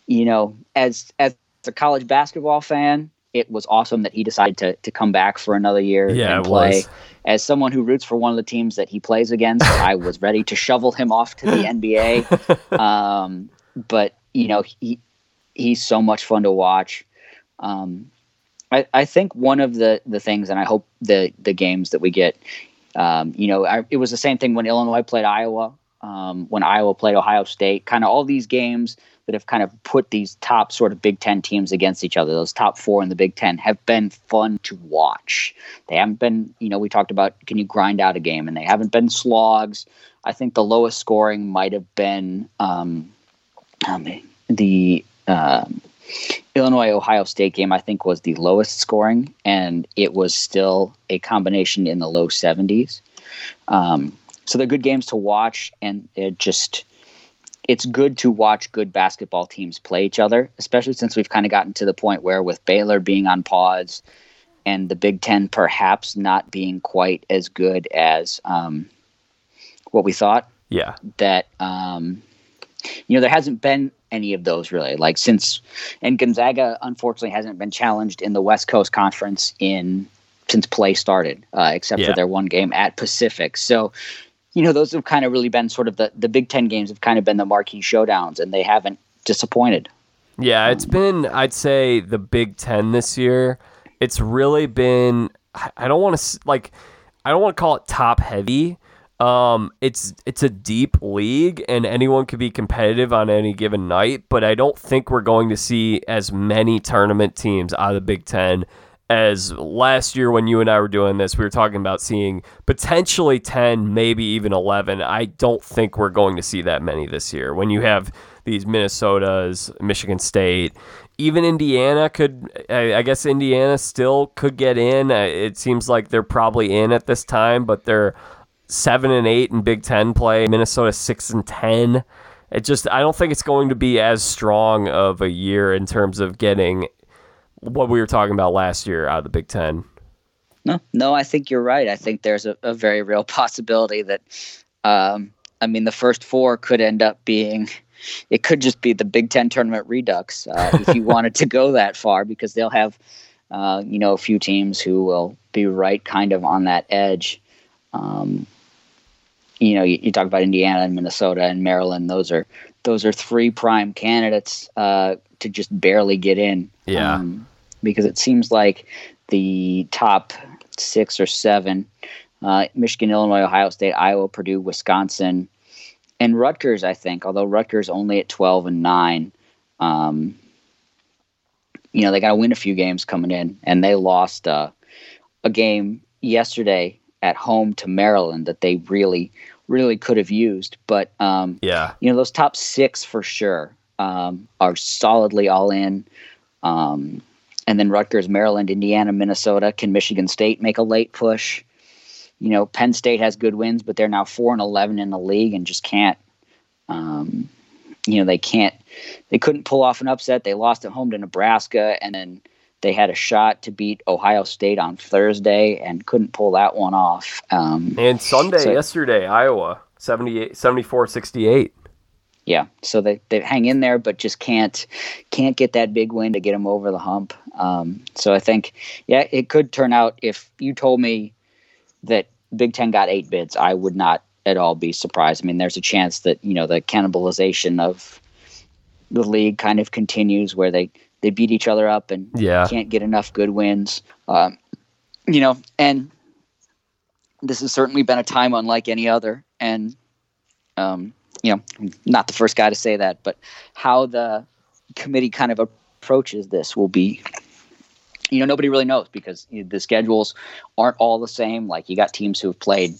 you know, as as a college basketball fan, it was awesome that he decided to to come back for another year Yeah, and play. As someone who roots for one of the teams that he plays against, I was ready to shovel him off to the *laughs* NBA. Um, but you know, he he's so much fun to watch. Um, I, I think one of the the things, and I hope the the games that we get, um, you know, I, it was the same thing when Illinois played Iowa, um, when Iowa played Ohio State. Kind of all these games that have kind of put these top sort of Big Ten teams against each other. Those top four in the Big Ten have been fun to watch. They haven't been, you know, we talked about can you grind out a game, and they haven't been slogs. I think the lowest scoring might have been um, um, the um, Illinois Ohio State game. I think was the lowest scoring, and it was still a combination in the low 70s. Um, so they're good games to watch, and it just it's good to watch good basketball teams play each other, especially since we've kind of gotten to the point where with Baylor being on pause and the Big Ten perhaps not being quite as good as um, what we thought, Yeah. that um, you know there hasn't been any of those really like since and Gonzaga unfortunately hasn't been challenged in the West Coast Conference in since play started, uh, except Yeah. for their one game at Pacific. So you know those have kind of really been sort of the the Big Ten games have kind of been the marquee showdowns, and they haven't disappointed. Yeah, it's been I'd say the Big 10 this year. It's really been I- don't want to like I don't want to call it top heavy. Um it's it's a deep league and anyone could be competitive on any given night, but I don't think we're going to see as many tournament teams out of the Big 10 as last year when you and I were doing this, we were talking about seeing potentially 10, maybe even 11. I don't think we're going to see that many this year. When you have these Minnesotas, Michigan State, even Indiana could, I, guess Indiana still could get in. It seems like they're probably in at this time, but they're seven and eight in Big Ten play. Minnesota six and ten. It just, I don't think it's going to be as strong of a year in terms of getting what we were talking about last year out of the Big Ten. No, no, I think you're right. I think there's a, a very real possibility that, um, I mean, the first four could end up being, it could just be the Big Ten tournament redux uh, if you *laughs* wanted to go that far, because they'll have, uh, you know, a few teams who will be right kind of on that edge. Um, you know, you, you talk about Indiana and Minnesota and Maryland; those are those are three prime candidates uh, to just barely get in. Yeah. Um, because it seems like the top six or seven uh, Michigan, Illinois, Ohio State, Iowa, Purdue, Wisconsin, and Rutgers, I think, although Rutgers only at 12 and 9. Um, you know, they got to win a few games coming in, and they lost uh, a game yesterday at home to Maryland that they really, really could have used. But, um, Yeah. you know, those top six for sure um, are solidly all in. Um, and then Rutgers, Maryland, Indiana, Minnesota. Can Michigan State make a late push? You know, Penn State has good wins, but they're now four and eleven in the league and just can't. Um, you know, they can't. They couldn't pull off an upset. They lost at home to Nebraska, and then they had a shot to beat Ohio State on Thursday and couldn't pull that one off. Um, and Sunday, so, yesterday, Iowa, 78, 74 68 yeah, so they, they hang in there, but just can't can't get that big win to get them over the hump. Um, so I think, yeah, it could turn out. If you told me that Big Ten got eight bids, I would not at all be surprised. I mean, there's a chance that you know the cannibalization of the league kind of continues, where they they beat each other up and yeah. can't get enough good wins. Um, you know, and this has certainly been a time unlike any other, and um, you know, not the first guy to say that, but how the committee kind of approaches this will be you know nobody really knows because the schedules aren't all the same. Like you got teams who have played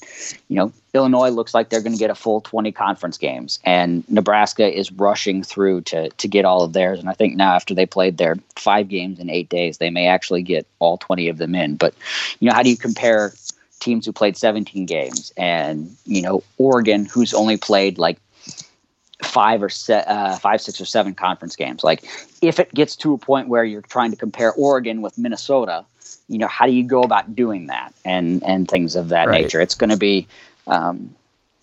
you know illinois looks like they're going to get a full 20 conference games and nebraska is rushing through to to get all of theirs. And i think now after they played their five games in eight days they may actually get all 20 of them in. But you know how do you compare teams who played 17 games and you know oregon who's only played like five or se- uh, five, six or seven conference games. Like if it gets to a point where you're trying to compare Oregon with Minnesota, you know, how do you go about doing that and and things of that right. nature? It's going to be, um,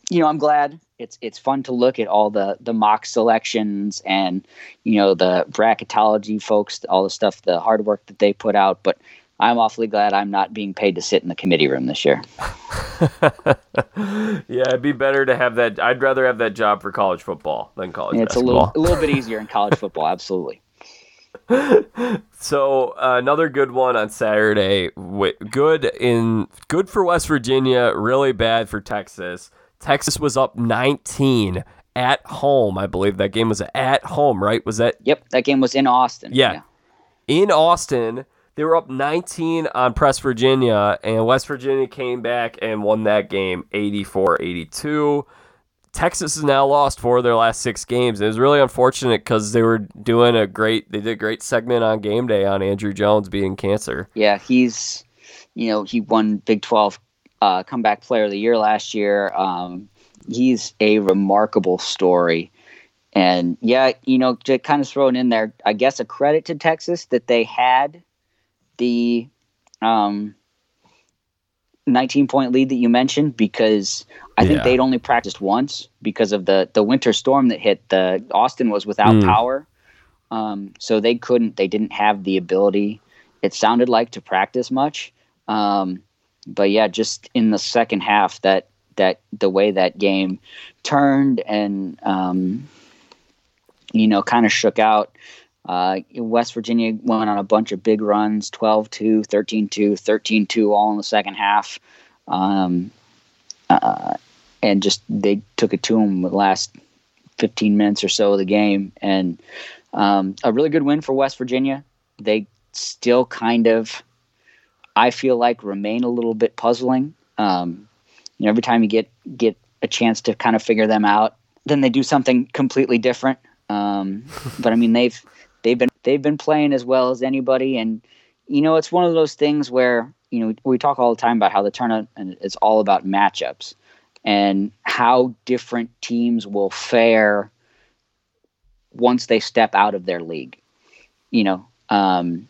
you know, I'm glad it's it's fun to look at all the the mock selections and you know the bracketology folks, all the stuff, the hard work that they put out, but. I'm awfully glad I'm not being paid to sit in the committee room this year. *laughs* yeah, it'd be better to have that. I'd rather have that job for college football than college. Yeah, it's basketball. a little a little bit *laughs* easier in college football, absolutely. *laughs* so uh, another good one on Saturday. Good in good for West Virginia, really bad for Texas. Texas was up 19 at home. I believe that game was at home, right? Was that? Yep, that game was in Austin. Yeah, yeah. in Austin they were up 19 on Press Virginia, and West Virginia came back and won that game 84 82. Texas has now lost four of their last six games. It was really unfortunate because they were doing a great, they did a great segment on game day on Andrew Jones being cancer. Yeah, he's, you know, he won Big 12 uh, comeback player of the year last year. Um, he's a remarkable story. And yeah, you know, to kind of throw it in there, I guess a credit to Texas that they had the um, 19 point lead that you mentioned because I think yeah. they'd only practiced once because of the the winter storm that hit. The Austin was without mm. power, um, so they couldn't. They didn't have the ability. It sounded like to practice much, um, but yeah, just in the second half, that that the way that game turned and um, you know kind of shook out. Uh, West Virginia went on a bunch of big runs 12 2, 13 2, 13 2, all in the second half. Um, uh, and just they took it to them the last 15 minutes or so of the game. And um, a really good win for West Virginia. They still kind of, I feel like, remain a little bit puzzling. Um, you know, every time you get get a chance to kind of figure them out, then they do something completely different. Um, but I mean, they've they've been they've been playing as well as anybody, and you know it's one of those things where you know we talk all the time about how the tournament is all about matchups and how different teams will fare once they step out of their league. You know, um,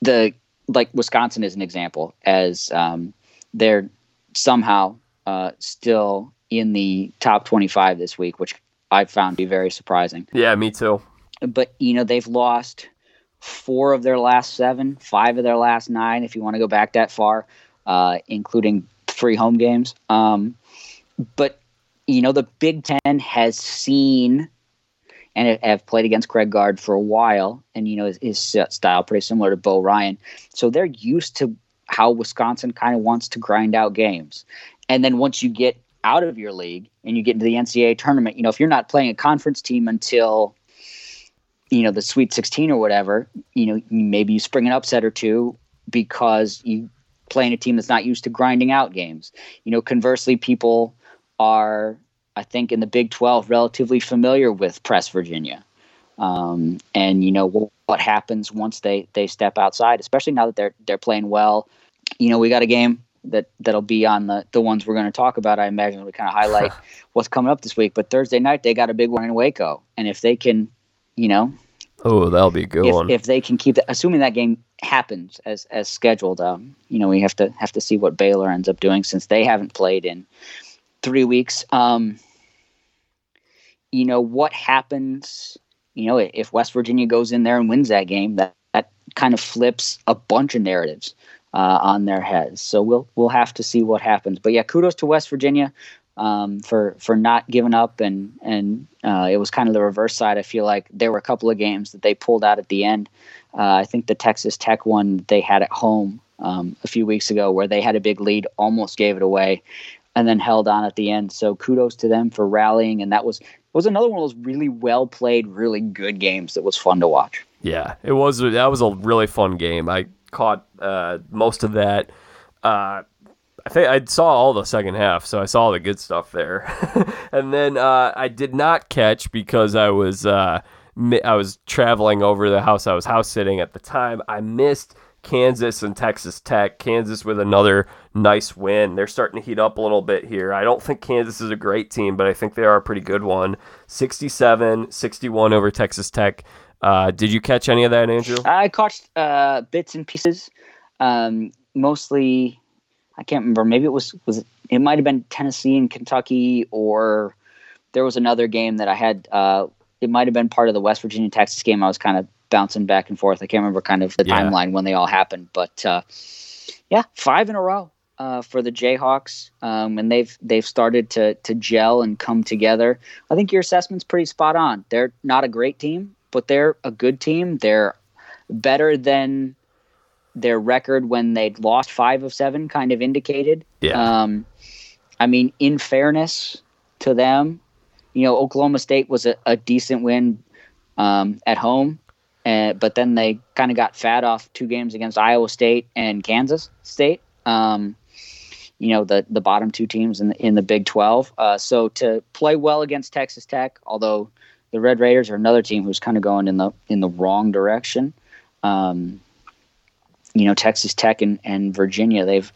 the like Wisconsin is an example, as um, they're somehow uh, still in the top 25 this week, which I found to be very surprising. Yeah, me too but you know they've lost four of their last seven, five of their last nine, if you want to go back that far, uh, including three home games. Um, but you know the Big Ten has seen and have played against Greg Gard for a while, and you know his, his style pretty similar to Bo Ryan, so they're used to how Wisconsin kind of wants to grind out games. And then once you get out of your league and you get into the NCAA tournament, you know if you're not playing a conference team until you know the Sweet 16 or whatever, you know maybe you spring an upset or two because you playing a team that's not used to grinding out games. You know, conversely, people are I think in the Big 12 relatively familiar with Press Virginia. Um, and you know what, what happens once they they step outside, especially now that they're they're playing well. You know, we got a game that that'll be on the the ones we're going to talk about. I imagine we kind of highlight *laughs* what's coming up this week. But Thursday night they got a big one in Waco, and if they can, you know, Oh, that'll be a good if, one. if they can keep that, assuming that game happens as as scheduled. Um, you know, we have to have to see what Baylor ends up doing since they haven't played in three weeks. Um, you know what happens? You know, if West Virginia goes in there and wins that game, that that kind of flips a bunch of narratives uh, on their heads. So we'll we'll have to see what happens. But yeah, kudos to West Virginia um, for for not giving up, and and uh, it was kind of the reverse side. I feel like there were a couple of games that they pulled out at the end. Uh, I think the Texas Tech one they had at home um, a few weeks ago, where they had a big lead, almost gave it away, and then held on at the end. So kudos to them for rallying, and that was was another one of those really well played, really good games that was fun to watch. Yeah, it was. That was a really fun game. I caught uh, most of that. Uh, I think I saw all the second half, so I saw the good stuff there. *laughs* and then uh, I did not catch because I was uh, I was traveling over the house. I was house sitting at the time. I missed Kansas and Texas Tech. Kansas with another nice win. They're starting to heat up a little bit here. I don't think Kansas is a great team, but I think they are a pretty good one. 67 61 over Texas Tech. Uh, did you catch any of that, Andrew? I caught uh, bits and pieces. Um, mostly, I can't remember. Maybe it was was it, it might have been Tennessee and Kentucky, or there was another game that I had. Uh, it might have been part of the West Virginia Texas game. I was kind of bouncing back and forth. I can't remember kind of the Yeah. timeline when they all happened, but uh, yeah, five in a row uh, for the Jayhawks, um, and they've they've started to to gel and come together. I think your assessment's pretty spot on. They're not a great team, but they're a good team. They're better than their record when they'd lost five of seven kind of indicated. Yeah. Um, I mean, in fairness to them, you know, Oklahoma State was a, a decent win um, at home, uh, but then they kind of got fat off two games against Iowa State and Kansas State. Um, you know, the the bottom two teams in the, in the Big Twelve. Uh, so to play well against Texas Tech, although the Red Raiders are another team who's kind of going in the in the wrong direction. Um, you know, Texas Tech and, and Virginia, they've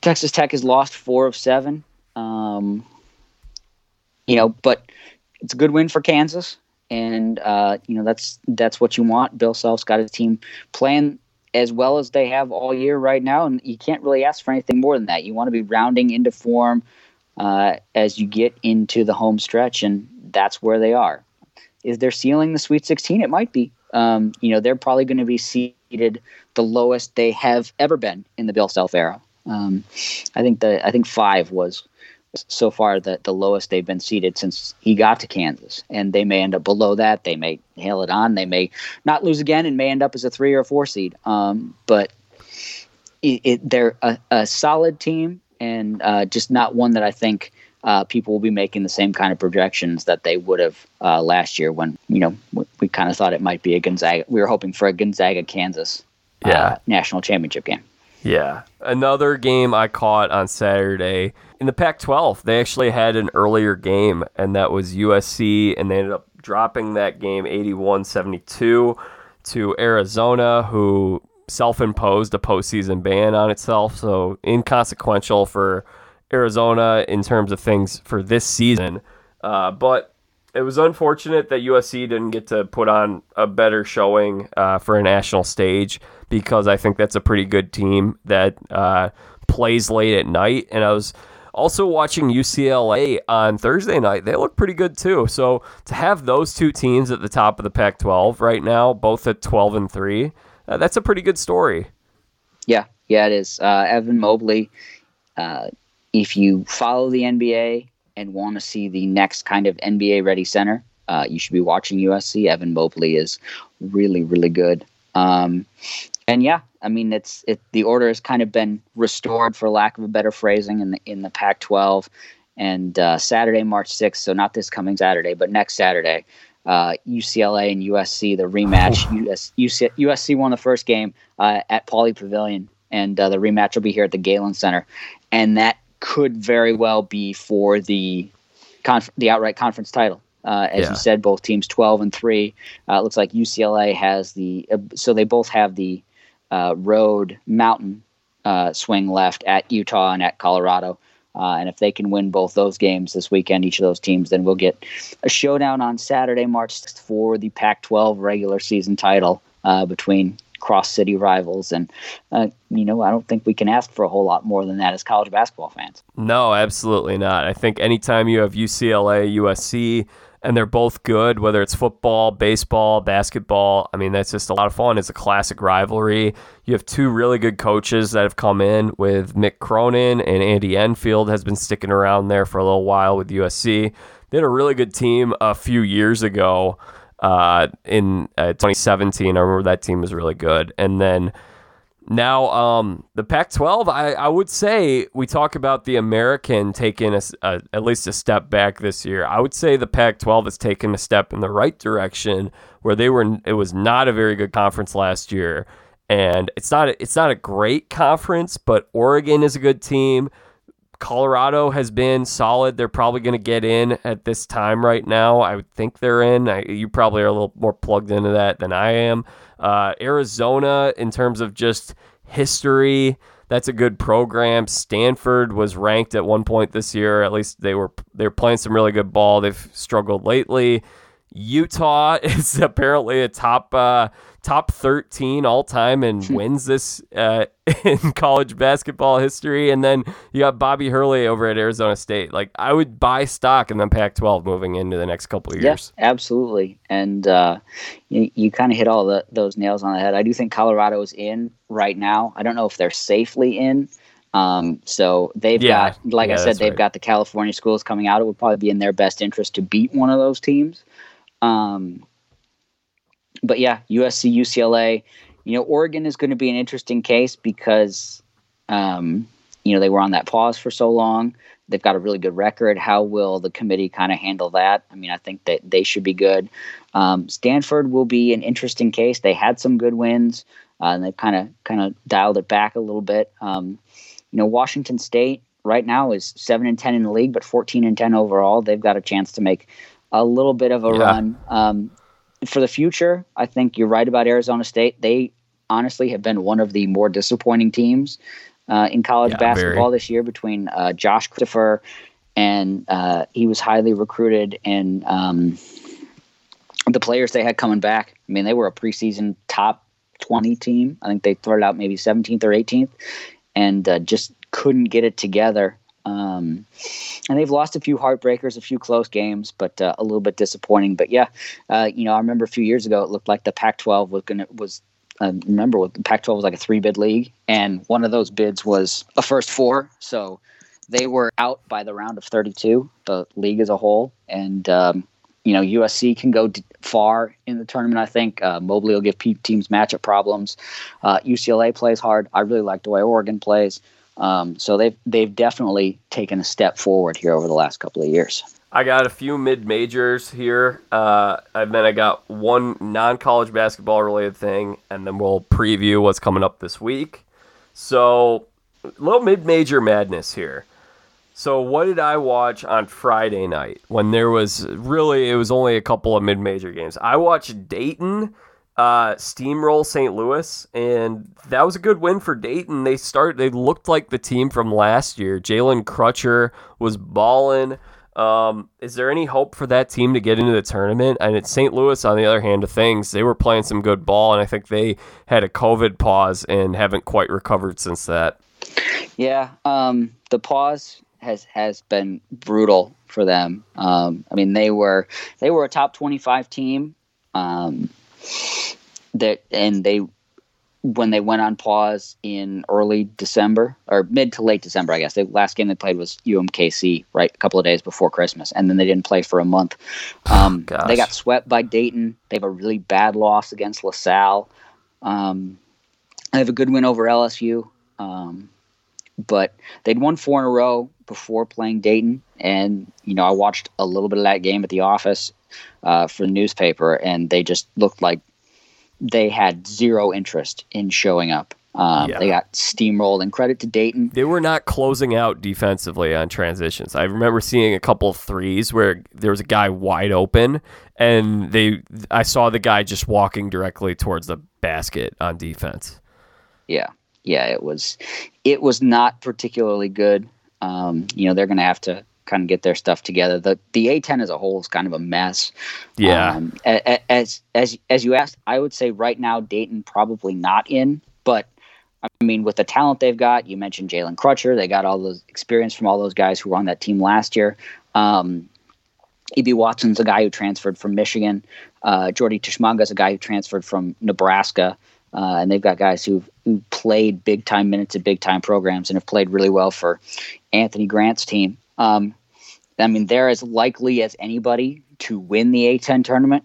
Texas Tech has lost four of seven. Um, you know, but it's a good win for Kansas, and uh, you know that's that's what you want. Bill Self's got his team playing as well as they have all year right now, and you can't really ask for anything more than that. You want to be rounding into form uh, as you get into the home stretch, and that's where they are. Is their ceiling the Sweet 16? It might be. Um, you know, they're probably going to be seated the lowest they have ever been in the Bill Self era. Um, I think the I think five was so far the, the lowest they've been seated since he got to Kansas. And they may end up below that. They may hail it on. They may not lose again and may end up as a three or four seed. Um, but it, it, they're a, a solid team and uh, just not one that I think uh, people will be making the same kind of projections that they would have uh, last year when, you know, we, we kind of thought it might be a Gonzaga. We were hoping for a Gonzaga Kansas Yeah. uh, national championship game. Yeah. Another game I caught on Saturday in the Pac 12, they actually had an earlier game, and that was USC, and they ended up dropping that game 81 72 to Arizona, who self imposed a postseason ban on itself. So inconsequential for Arizona in terms of things for this season. Uh, but it was unfortunate that USC didn't get to put on a better showing uh, for a national stage because I think that's a pretty good team that uh, plays late at night. And I was also watching UCLA on Thursday night. They look pretty good too. So to have those two teams at the top of the Pac 12 right now, both at 12 and 3, uh, that's a pretty good story. Yeah, yeah, it is. Uh, Evan Mobley. If you follow the NBA and want to see the next kind of NBA ready center, uh, you should be watching USC. Evan Mobley is really, really good. Um, and yeah, I mean, it's it. The order has kind of been restored, for lack of a better phrasing, in the in the Pac-12. And uh, Saturday, March sixth. So not this coming Saturday, but next Saturday, uh, UCLA and USC, the rematch. US, UC, USC won the first game uh, at Pauley Pavilion, and uh, the rematch will be here at the Galen Center, and that could very well be for the conf- the outright conference title. Uh, as Yeah. you said, both teams twelve and three. Uh, it looks like UCLA has the uh, so they both have the uh, road mountain uh, swing left at Utah and at Colorado. Uh, and if they can win both those games this weekend, each of those teams, then we'll get a showdown on Saturday, March 6th for the Pac 12 regular season title uh, between cross city rivals. And, uh, you know, I don't think we can ask for a whole lot more than that as college basketball fans. No, absolutely not. I think anytime you have UCLA, USC, and they're both good, whether it's football, baseball, basketball. I mean, that's just a lot of fun. It's a classic rivalry. You have two really good coaches that have come in with Mick Cronin and Andy Enfield has been sticking around there for a little while with USC. They had a really good team a few years ago uh, in uh, 2017. I remember that team was really good. And then now, um, the Pac 12, I, I would say we talk about the American taking a, a, at least a step back this year. I would say the Pac 12 has taken a step in the right direction where they were, it was not a very good conference last year. And it's not, a, it's not a great conference, but Oregon is a good team. Colorado has been solid. They're probably going to get in at this time right now. I would think they're in. I, you probably are a little more plugged into that than I am. Uh, Arizona, in terms of just history, that's a good program. Stanford was ranked at one point this year. At least they were they were playing some really good ball. They've struggled lately. Utah *laughs* is apparently a top uh, top 13 all time and wins this uh, *laughs* in college basketball history. And then you got Bobby Hurley over at Arizona State. Like I would buy stock in the Pac-12 moving into the next couple of years. Yeah, absolutely. And uh, you, you kind of hit all the, those nails on the head. I do think Colorado is in right now. I don't know if they're safely in. Um, so they've yeah, got, like yeah, I said, they've right. got the California schools coming out. It would probably be in their best interest to beat one of those teams. Um, but yeah, USC, UCLA. You know, Oregon is going to be an interesting case because, um, you know, they were on that pause for so long. They've got a really good record. How will the committee kind of handle that? I mean, I think that they should be good. Um, Stanford will be an interesting case. They had some good wins, uh, and they've kind of kind of dialed it back a little bit. Um, you know, Washington State right now is seven and ten in the league, but fourteen and ten overall. They've got a chance to make a little bit of a yeah. run. Um, for the future, I think you're right about Arizona State. They honestly have been one of the more disappointing teams uh, in college yeah, basketball very. this year between uh, Josh Christopher and uh, he was highly recruited and um, the players they had coming back. I mean, they were a preseason top 20 team. I think they started out maybe 17th or 18th and uh, just couldn't get it together. Um, and they've lost a few heartbreakers, a few close games, but uh, a little bit disappointing. But yeah, uh, you know, I remember a few years ago, it looked like the Pac-12 was going to was. Uh, remember, the Pac-12 was like a three-bid league, and one of those bids was a first four. So they were out by the round of 32, the league as a whole, and um, you know USC can go d- far in the tournament. I think uh, Mobley will give teams matchup problems. Uh, UCLA plays hard. I really like the way Oregon plays. Um, so they've they've definitely taken a step forward here over the last couple of years. I got a few mid majors here, uh, and then I got one non college basketball related thing, and then we'll preview what's coming up this week. So, a little mid major madness here. So, what did I watch on Friday night when there was really, it was only a couple of mid major games? I watched Dayton uh, steamroll St. Louis, and that was a good win for Dayton. They start they looked like the team from last year. Jalen Crutcher was balling. Um, is there any hope for that team to get into the tournament? And it's St. Louis, on the other hand of things, they were playing some good ball, and I think they had a COVID pause and haven't quite recovered since that. Yeah, um, the pause has has been brutal for them. Um, I mean, they were they were a top twenty five team. Um, that and they when they went on pause in early December or mid to late December, I guess. The last game they played was UMKC, right, a couple of days before Christmas, and then they didn't play for a month. Um, oh, they got swept by Dayton. They have a really bad loss against LaSalle. Um, they have a good win over LSU, um, but they'd won four in a row before playing Dayton, and you know I watched a little bit of that game at the office uh, for the newspaper, and they just looked like they had zero interest in showing up. Um, yeah. They got steamrolled, and credit to Dayton. They were not closing out defensively on transitions. I remember seeing a couple of threes where there was a guy wide open, and they I saw the guy just walking directly towards the basket on defense. Yeah, yeah, it was it was not particularly good. Um, you know, they're going to have to kind of get their stuff together. The the A10 as a whole is kind of a mess. Yeah. Um, as as as you asked, I would say right now Dayton probably not in, but I mean with the talent they've got, you mentioned Jalen Crutcher, they got all those experience from all those guys who were on that team last year. Um, Ibi Watson's a guy who transferred from Michigan. Uh, Jordy is a guy who transferred from Nebraska. Uh, and they've got guys who who played big time minutes at big time programs and have played really well for Anthony Grant's team. Um, I mean, they're as likely as anybody to win the A10 tournament.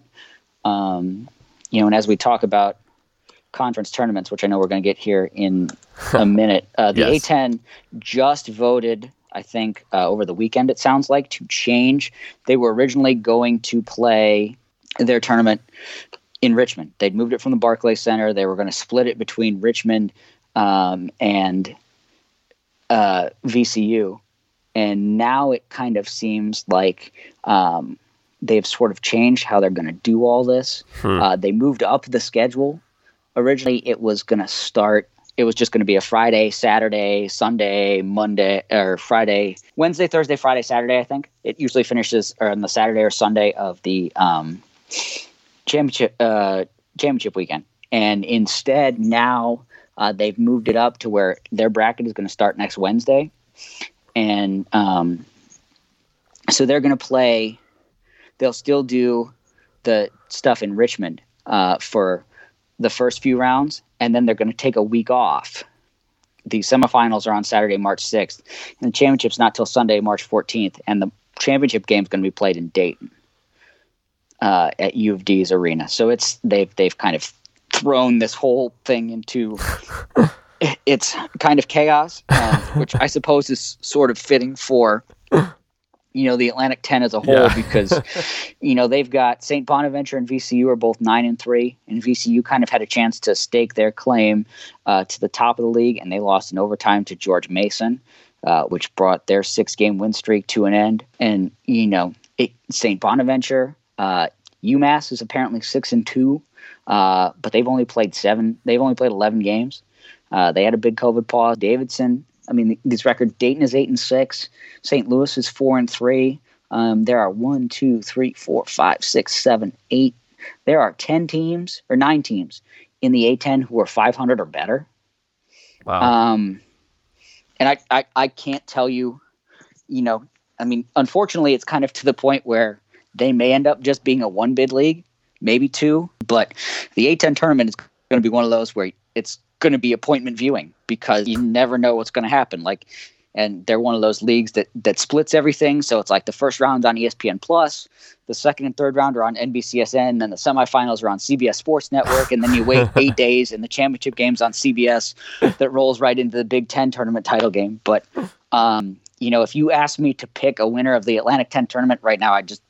Um, you know, and as we talk about conference tournaments, which I know we're going to get here in a *laughs* minute, uh, the yes. A10 just voted, I think, uh, over the weekend, it sounds like, to change. They were originally going to play their tournament in Richmond. They'd moved it from the Barclays Center. They were going to split it between Richmond um, and uh, VCU and now it kind of seems like um, they've sort of changed how they're going to do all this. Hmm. Uh, they moved up the schedule. Originally, it was going to start. It was just going to be a Friday, Saturday, Sunday, Monday, or Friday, Wednesday, Thursday, Friday, Saturday. I think it usually finishes on the Saturday or Sunday of the um, championship uh, championship weekend. And instead, now uh, they've moved it up to where their bracket is going to start next Wednesday, and um, so they're going to play. They'll still do the stuff in Richmond uh, for the first few rounds, and then they're going to take a week off. The semifinals are on Saturday, March 6th, and the championship's not till Sunday, March 14th, and the championship game is going to be played in Dayton uh, at U of D's arena. So it's they've they've kind of thrown this whole thing into *laughs* it's kind of chaos, um, *laughs* which I suppose is sort of fitting for you know the Atlantic 10 as a whole yeah. because *laughs* you know they've got St. Bonaventure and VCU are both 9 and 3 and VCU kind of had a chance to stake their claim uh, to the top of the league and they lost in overtime to George Mason uh, which brought their six game win streak to an end and you know St. Bonaventure uh, UMass is apparently 6 and 2 uh, but they've only played 7 they've only played 11 games uh, they had a big COVID pause. Davidson, I mean, these records. Dayton is eight and six. St. Louis is four and three. Um, there are one, two, three, four, five, six, seven, eight. There are ten teams or nine teams in the A10 who are 500 or better. Wow. Um, and I, I, I can't tell you, you know, I mean, unfortunately, it's kind of to the point where they may end up just being a one bid league, maybe two. But the A10 tournament is going to be one of those where it's going to be appointment viewing because you never know what's going to happen. Like, and they're one of those leagues that that splits everything. So it's like the first round's on ESPN Plus, the second and third round are on NBCSN, and then the semifinals are on CBS Sports Network, and then you wait *laughs* eight days, and the championship game's on CBS. That rolls right into the Big Ten tournament title game. But um, you know, if you ask me to pick a winner of the Atlantic 10 tournament right now, I just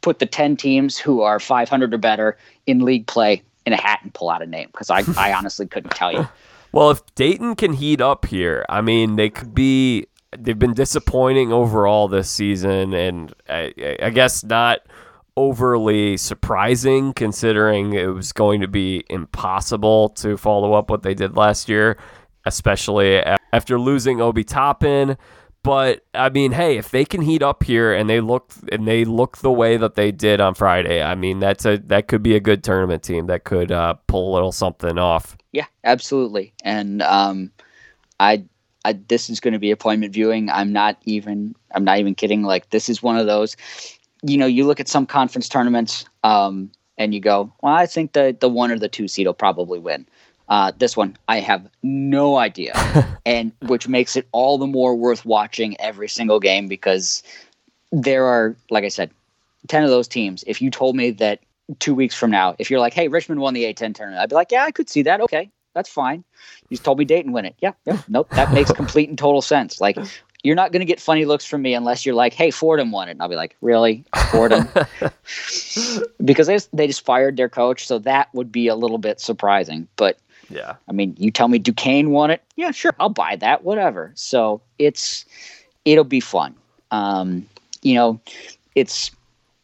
put the 10 teams who are 500 or better in league play in a hat and pull out a name because I, I honestly couldn't tell you. *laughs* Well, if Dayton can heat up here, I mean, they could be. They've been disappointing overall this season, and I, I guess not overly surprising considering it was going to be impossible to follow up what they did last year, especially after losing Obi Toppin. But I mean, hey, if they can heat up here and they look and they look the way that they did on Friday, I mean, that's a that could be a good tournament team that could uh, pull a little something off. Yeah, absolutely. And um, I, I this is going to be appointment viewing. I'm not even I'm not even kidding. Like this is one of those. You know, you look at some conference tournaments um, and you go, well, I think the the one or the two seed will probably win. Uh, this one, I have no idea, *laughs* and which makes it all the more worth watching every single game because there are, like I said, ten of those teams. If you told me that two weeks from now, if you're like, "Hey, Richmond won the A10 tournament," I'd be like, "Yeah, I could see that. Okay, that's fine." You just told me Dayton win it. Yeah, yeah, nope, that *laughs* makes complete and total sense. Like, you're not going to get funny looks from me unless you're like, "Hey, Fordham won it," and I'll be like, "Really, Fordham?" *laughs* because they just, they just fired their coach, so that would be a little bit surprising. But yeah. I mean, you tell me Duquesne won it. Yeah, sure. I'll buy that, whatever. So it's, it'll be fun. Um, you know, it's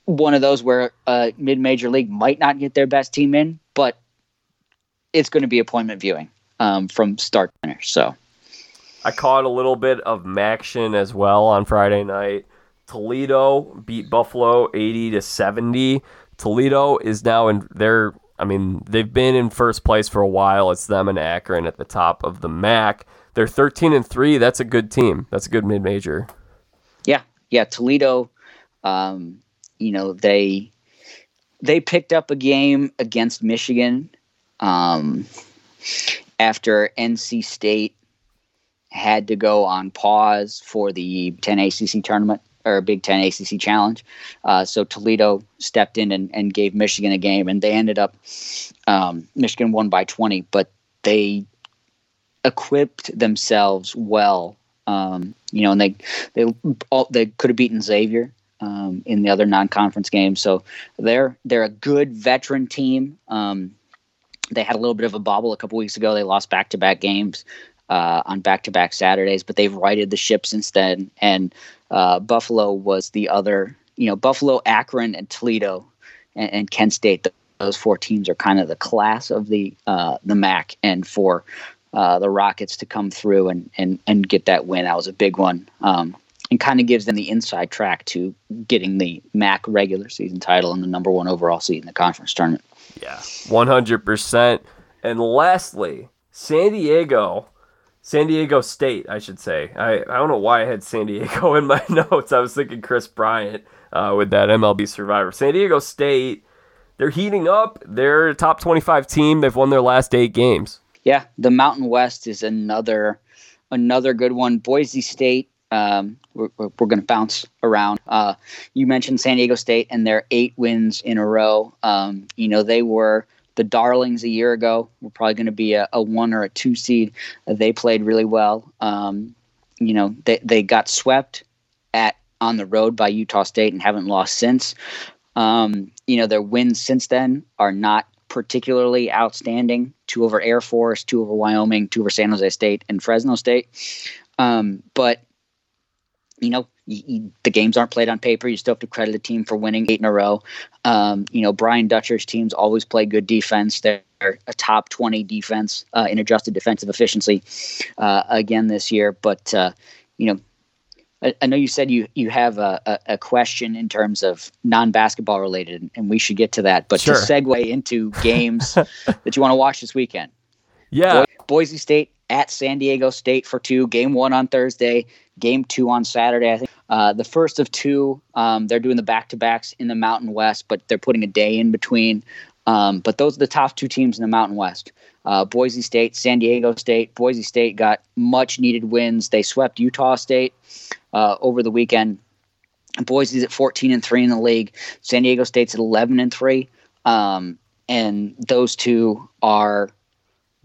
one of those where a mid major league might not get their best team in, but it's going to be appointment viewing um, from start to finish. So I caught a little bit of MACtion as well on Friday night. Toledo beat Buffalo 80 to 70. Toledo is now in their I mean, they've been in first place for a while. It's them and Akron at the top of the MAC. They're 13 and 3. That's a good team. That's a good mid-major. Yeah. Yeah, Toledo um, you know, they they picked up a game against Michigan um, after NC State had to go on pause for the 10 ACC tournament or Big Ten ACC challenge. Uh, so Toledo stepped in and, and, gave Michigan a game, and they ended up um, Michigan won by 20, but they equipped themselves well. Um, you know, and they they all, they could have beaten Xavier um, in the other non-conference games. So they're they're a good veteran team. Um, they had a little bit of a bobble a couple weeks ago. They lost back-to-back games uh, on back-to-back Saturdays, but they've righted the ship since then. And uh, Buffalo was the other, you know, Buffalo, Akron, and Toledo, and, and Kent State. Those four teams are kind of the class of the uh, the MAC, and for uh, the Rockets to come through and, and and get that win, that was a big one. Um, and kind of gives them the inside track to getting the MAC regular season title and the number one overall seed in the conference tournament. Yeah, 100%. And lastly, San Diego, San Diego State, I should say. I, I don't know why I had San Diego *laughs* in my notes. I was thinking Kris Bryant uh, with that MLB Survivor. San Diego State, they're heating up. They're a top 25 team. They've won their last eight games. Yeah, the Mountain West is another another good one. Boise State um, we're, we're, going to bounce around. Uh, you mentioned San Diego State and their eight wins in a row. Um, you know, they were the darlings a year ago. We're probably going to be a, a, one or a two seed. Uh, they played really well. Um, you know, they, they got swept at on the road by Utah State and haven't lost since. Um, you know, their wins since then are not particularly outstanding. Two over Air Force, two over Wyoming, two over San Jose State and Fresno State. Um, but you know, you, you, the games aren't played on paper. You still have to credit a team for winning eight in a row. Um, you know, Brian Dutcher's teams always play good defense. They're a top 20 defense uh, in adjusted defensive efficiency uh, again this year. But, uh, you know, I, I, know you said you, you have a, a, a question in terms of non basketball related, and we should get to that. But sure. to segue into games *laughs* that you want to watch this weekend. Yeah. Bo- Boise State at San Diego State for two. Game one on Thursday, game two on Saturday. I think uh, the first of two. Um, they're doing the back to backs in the Mountain West, but they're putting a day in between. Um, but those are the top two teams in the Mountain West. Uh, Boise State, San Diego State. Boise State got much needed wins. They swept Utah State uh, over the weekend. Boise's at 14 and three in the league. San Diego State's at 11 and three. Um, and those two are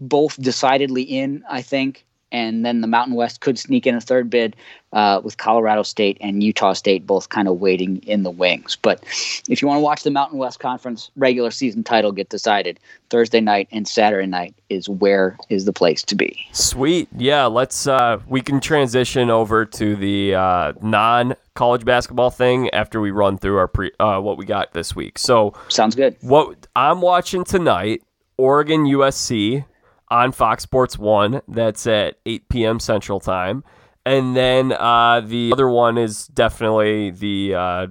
both decidedly in, I think. And then the Mountain West could sneak in a third bid uh, with Colorado State and Utah State both kind of waiting in the wings. But if you want to watch the Mountain West Conference regular season title get decided, Thursday night and Saturday night is where is the place to be. Sweet. Yeah, let's uh, we can transition over to the uh, non college basketball thing after we run through our pre uh, what we got this week. So sounds good. What I'm watching tonight, Oregon USC on Fox Sports 1. That's at 8 p.m. Central Time. And then uh, the other one is definitely the uh,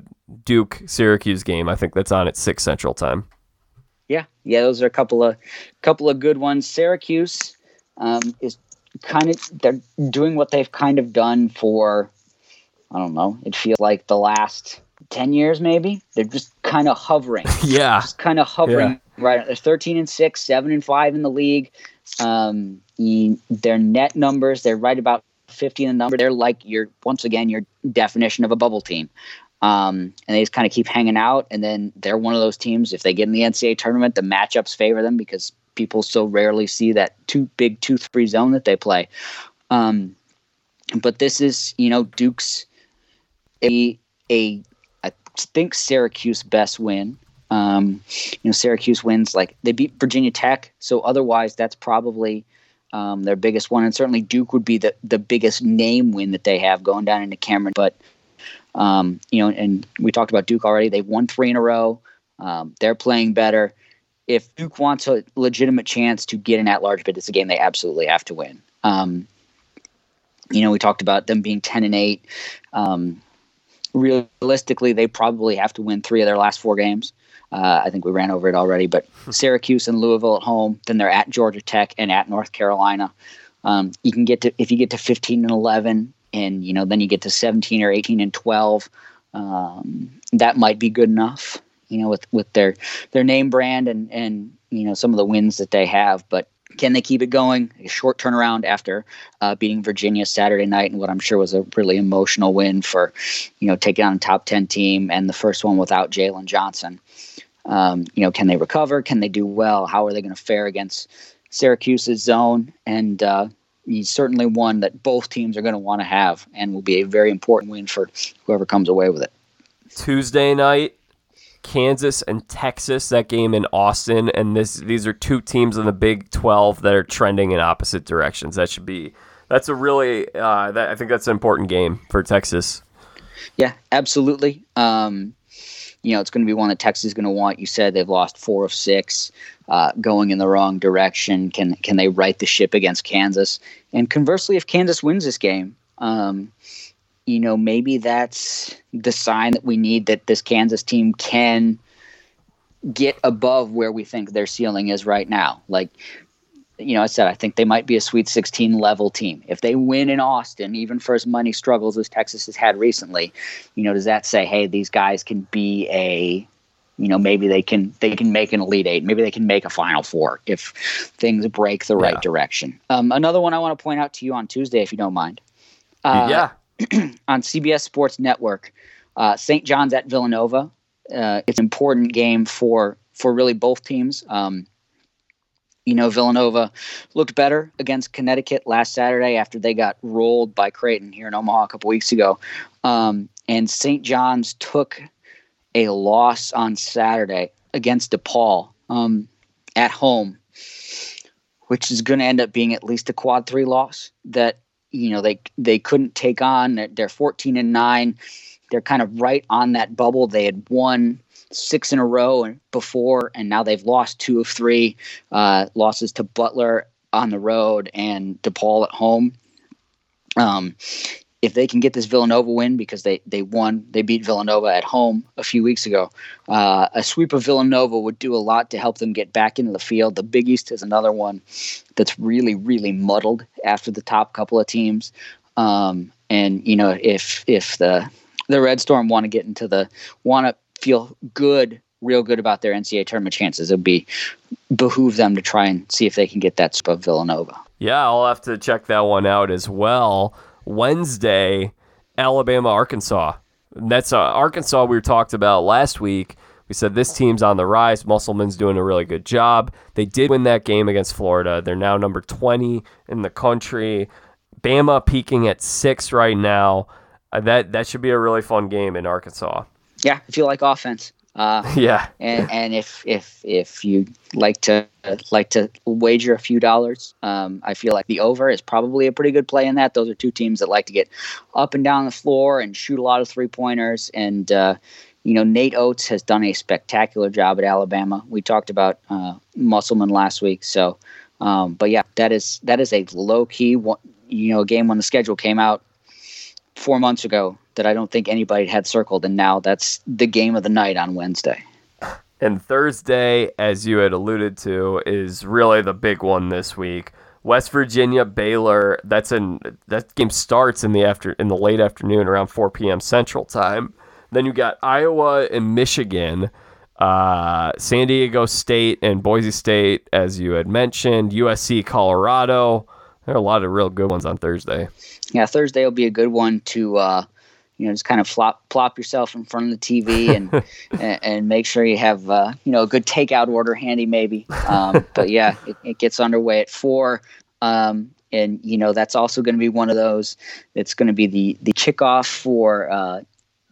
Duke Syracuse game. I think that's on at 6 Central Time. Yeah, yeah, those are a couple of couple of good ones. Syracuse um, is kind of they're doing what they've kind of done for I don't know. It feels like the last ten years, maybe. They're just kind of hovering. *laughs* Yeah, just kind of hovering. Yeah. Right, they're thirteen and six, seven and five in the league. Um, their net numbers, they're right about 50 in the number. They're like your once again your definition of a bubble team. Um, and they just kind of keep hanging out. And then they're one of those teams. If they get in the NCAA tournament, the matchups favor them because people so rarely see that two big two three zone that they play. Um, but this is you know Duke's a a I think Syracuse best win. Um, you know, Syracuse wins like they beat Virginia Tech, so otherwise that's probably um, their biggest one, and certainly Duke would be the the biggest name win that they have going down into Cameron. But um, you know, and we talked about Duke already. They've won three in a row. Um, they're playing better. If Duke wants a legitimate chance to get an at-large bid, it's a game they absolutely have to win. Um, you know, we talked about them being 10 and 8. Um, realistically, they probably have to win three of their last four games. Uh, I think we ran over it already, but Syracuse and Louisville at home, then they're at Georgia Tech and at North Carolina. Um, you can get to if you get to 15 and 11, and you know then you get to 17 or 18 and 12. Um, that might be good enough, you know, with with their their name brand and and you know some of the wins that they have. But can they keep it going? A short turnaround after uh, beating Virginia Saturday night, and what I'm sure was a really emotional win for, you know, taking on a top ten team and the first one without Jalen Johnson. Um, you know, can they recover? Can they do well? How are they going to fare against Syracuse's zone? And uh, he's certainly one that both teams are going to want to have, and will be a very important win for whoever comes away with it. Tuesday night, Kansas and Texas. That game in Austin, and this these are two teams in the Big Twelve that are trending in opposite directions. That should be that's a really uh, that, I think that's an important game for Texas. Yeah, absolutely. Um, you know, it's going to be one that Texas is going to want. You said they've lost four of six, uh, going in the wrong direction. Can can they right the ship against Kansas? And conversely, if Kansas wins this game, um, you know, maybe that's the sign that we need that this Kansas team can get above where we think their ceiling is right now. Like you know, I said I think they might be a Sweet 16 level team. If they win in Austin, even for as many struggles as Texas has had recently, you know, does that say, hey, these guys can be a, you know, maybe they can they can make an Elite Eight, maybe they can make a Final Four if things break the right yeah. direction. Um, another one I want to point out to you on Tuesday, if you don't mind. Uh, yeah. *clears throat* on CBS Sports Network, uh, St. John's at Villanova. Uh, it's an important game for for really both teams. Um, you know, Villanova looked better against Connecticut last Saturday after they got rolled by Creighton here in Omaha a couple weeks ago. Um, and St. John's took a loss on Saturday against DePaul um, at home, which is going to end up being at least a quad three loss that you know they they couldn't take on. They're 14 and nine. They're kind of right on that bubble. They had won six in a row before, and now they've lost two of three uh, losses to Butler on the road and DePaul at home. Um, if they can get this Villanova win because they they won, they beat Villanova at home a few weeks ago. Uh, a sweep of Villanova would do a lot to help them get back into the field. The Big East is another one that's really really muddled after the top couple of teams. Um, and you know if if the the Red Storm want to get into the want to feel good, real good about their NCAA tournament chances. It would be behoove them to try and see if they can get that sweep of Villanova. Yeah, I'll have to check that one out as well. Wednesday, Alabama, Arkansas. that's uh, Arkansas we talked about last week. We said this team's on the rise. Musselman's doing a really good job. They did win that game against Florida. They're now number 20 in the country. Bama peaking at six right now. Uh, that that should be a really fun game in Arkansas yeah, if you like offense. Uh, *laughs* yeah, and and if if if you like to like to wager a few dollars, um, I feel like the over is probably a pretty good play in that. Those are two teams that like to get up and down the floor and shoot a lot of three pointers. And uh, you know, Nate Oats has done a spectacular job at Alabama. We talked about uh, Musselman last week, so um, but yeah, that is that is a low key one, you know game when the schedule came out four months ago that I don't think anybody had circled, and now that's the game of the night on Wednesday. And Thursday, as you had alluded to, is really the big one this week. West Virginia Baylor. That's in that game starts in the after in the late afternoon around 4 p.m. Central Time. Then you got Iowa and Michigan, uh, San Diego State and Boise State, as you had mentioned. USC, Colorado. There are a lot of real good ones on Thursday. Yeah, Thursday will be a good one to uh, you know just kind of flop plop yourself in front of the TV and *laughs* and, and, make sure you have uh, you know a good takeout order handy maybe. Um, *laughs* but yeah, it, it, gets underway at four. Um, and you know that's also going to be one of those. It's going to be the the kickoff for uh,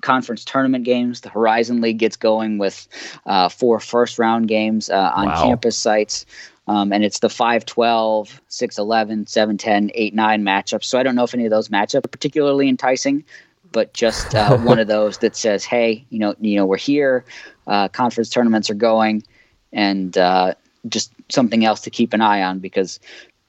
conference tournament games. The Horizon League gets going with uh, four first round games uh, on wow. campus sites. Um, and it's the 5 12, 6 11, 7 10, 8 9 matchups. So I don't know if any of those matchups are particularly enticing but just uh, *laughs* one of those that says, "Hey, you know, you know, we're here. Uh, conference tournaments are going, and uh, just something else to keep an eye on because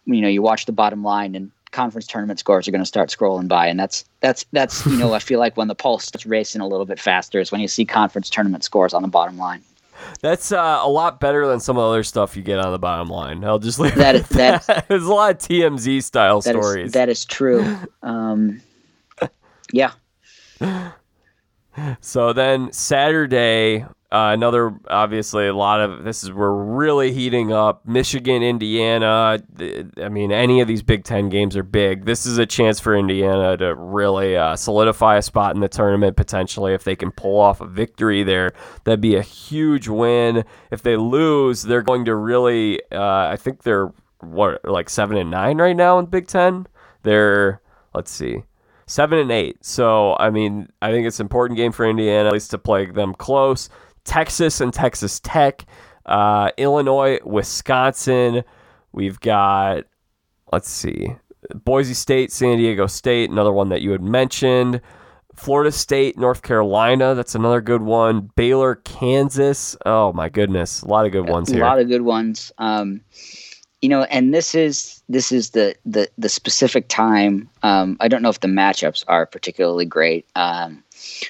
you know you watch the bottom line and conference tournament scores are going to start scrolling by, and that's that's that's you know *laughs* I feel like when the pulse starts racing a little bit faster is when you see conference tournament scores on the bottom line. That's uh, a lot better than some other stuff you get on the bottom line. I'll just leave That it is- at that- *laughs* There's a lot of TMZ style That is stories. that is true. Um, yeah, *laughs* So then Saturday, uh, another obviously a lot of this is we're really heating up. Michigan, Indiana. I mean, any of these Big Ten games are big. This is a chance for Indiana to really uh, solidify a spot in the tournament potentially. If they can pull off a victory there, that'd be a huge win. If they lose, they're going to really. Uh, I think they're what like seven and nine right now in Big Ten. They're let's see seven and eight. So I mean, I think it's an important game for Indiana at least to play them close. Texas and Texas Tech, uh, Illinois, Wisconsin. We've got let's see, Boise State, San Diego State, another one that you had mentioned. Florida State, North Carolina, that's another good one. Baylor, Kansas. Oh my goodness, a lot of good ones a lot of good ones. Um, you know, and this is this is the the the specific time. Um, I don't know if the matchups are particularly great. Um,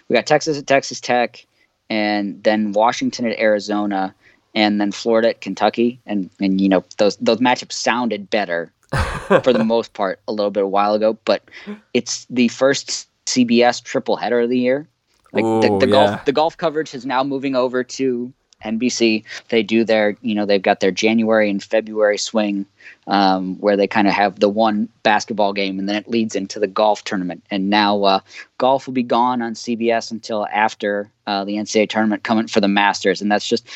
we got Texas at Texas Tech, and then Washington at Arizona, and then Florida at Kentucky, and and you know those those matchups sounded better *laughs* for the most part a little bit a while ago, but it's the first CBS triple header of the year. Like the, the yeah. golf the golf coverage is now moving over to NBC. They do their, you know, they've got their January and February swing um, where they kind of have the one basketball game and then it leads into the golf tournament. And now uh, golf will be gone on CBS until after uh, the NCAA tournament coming for the Masters. And that's just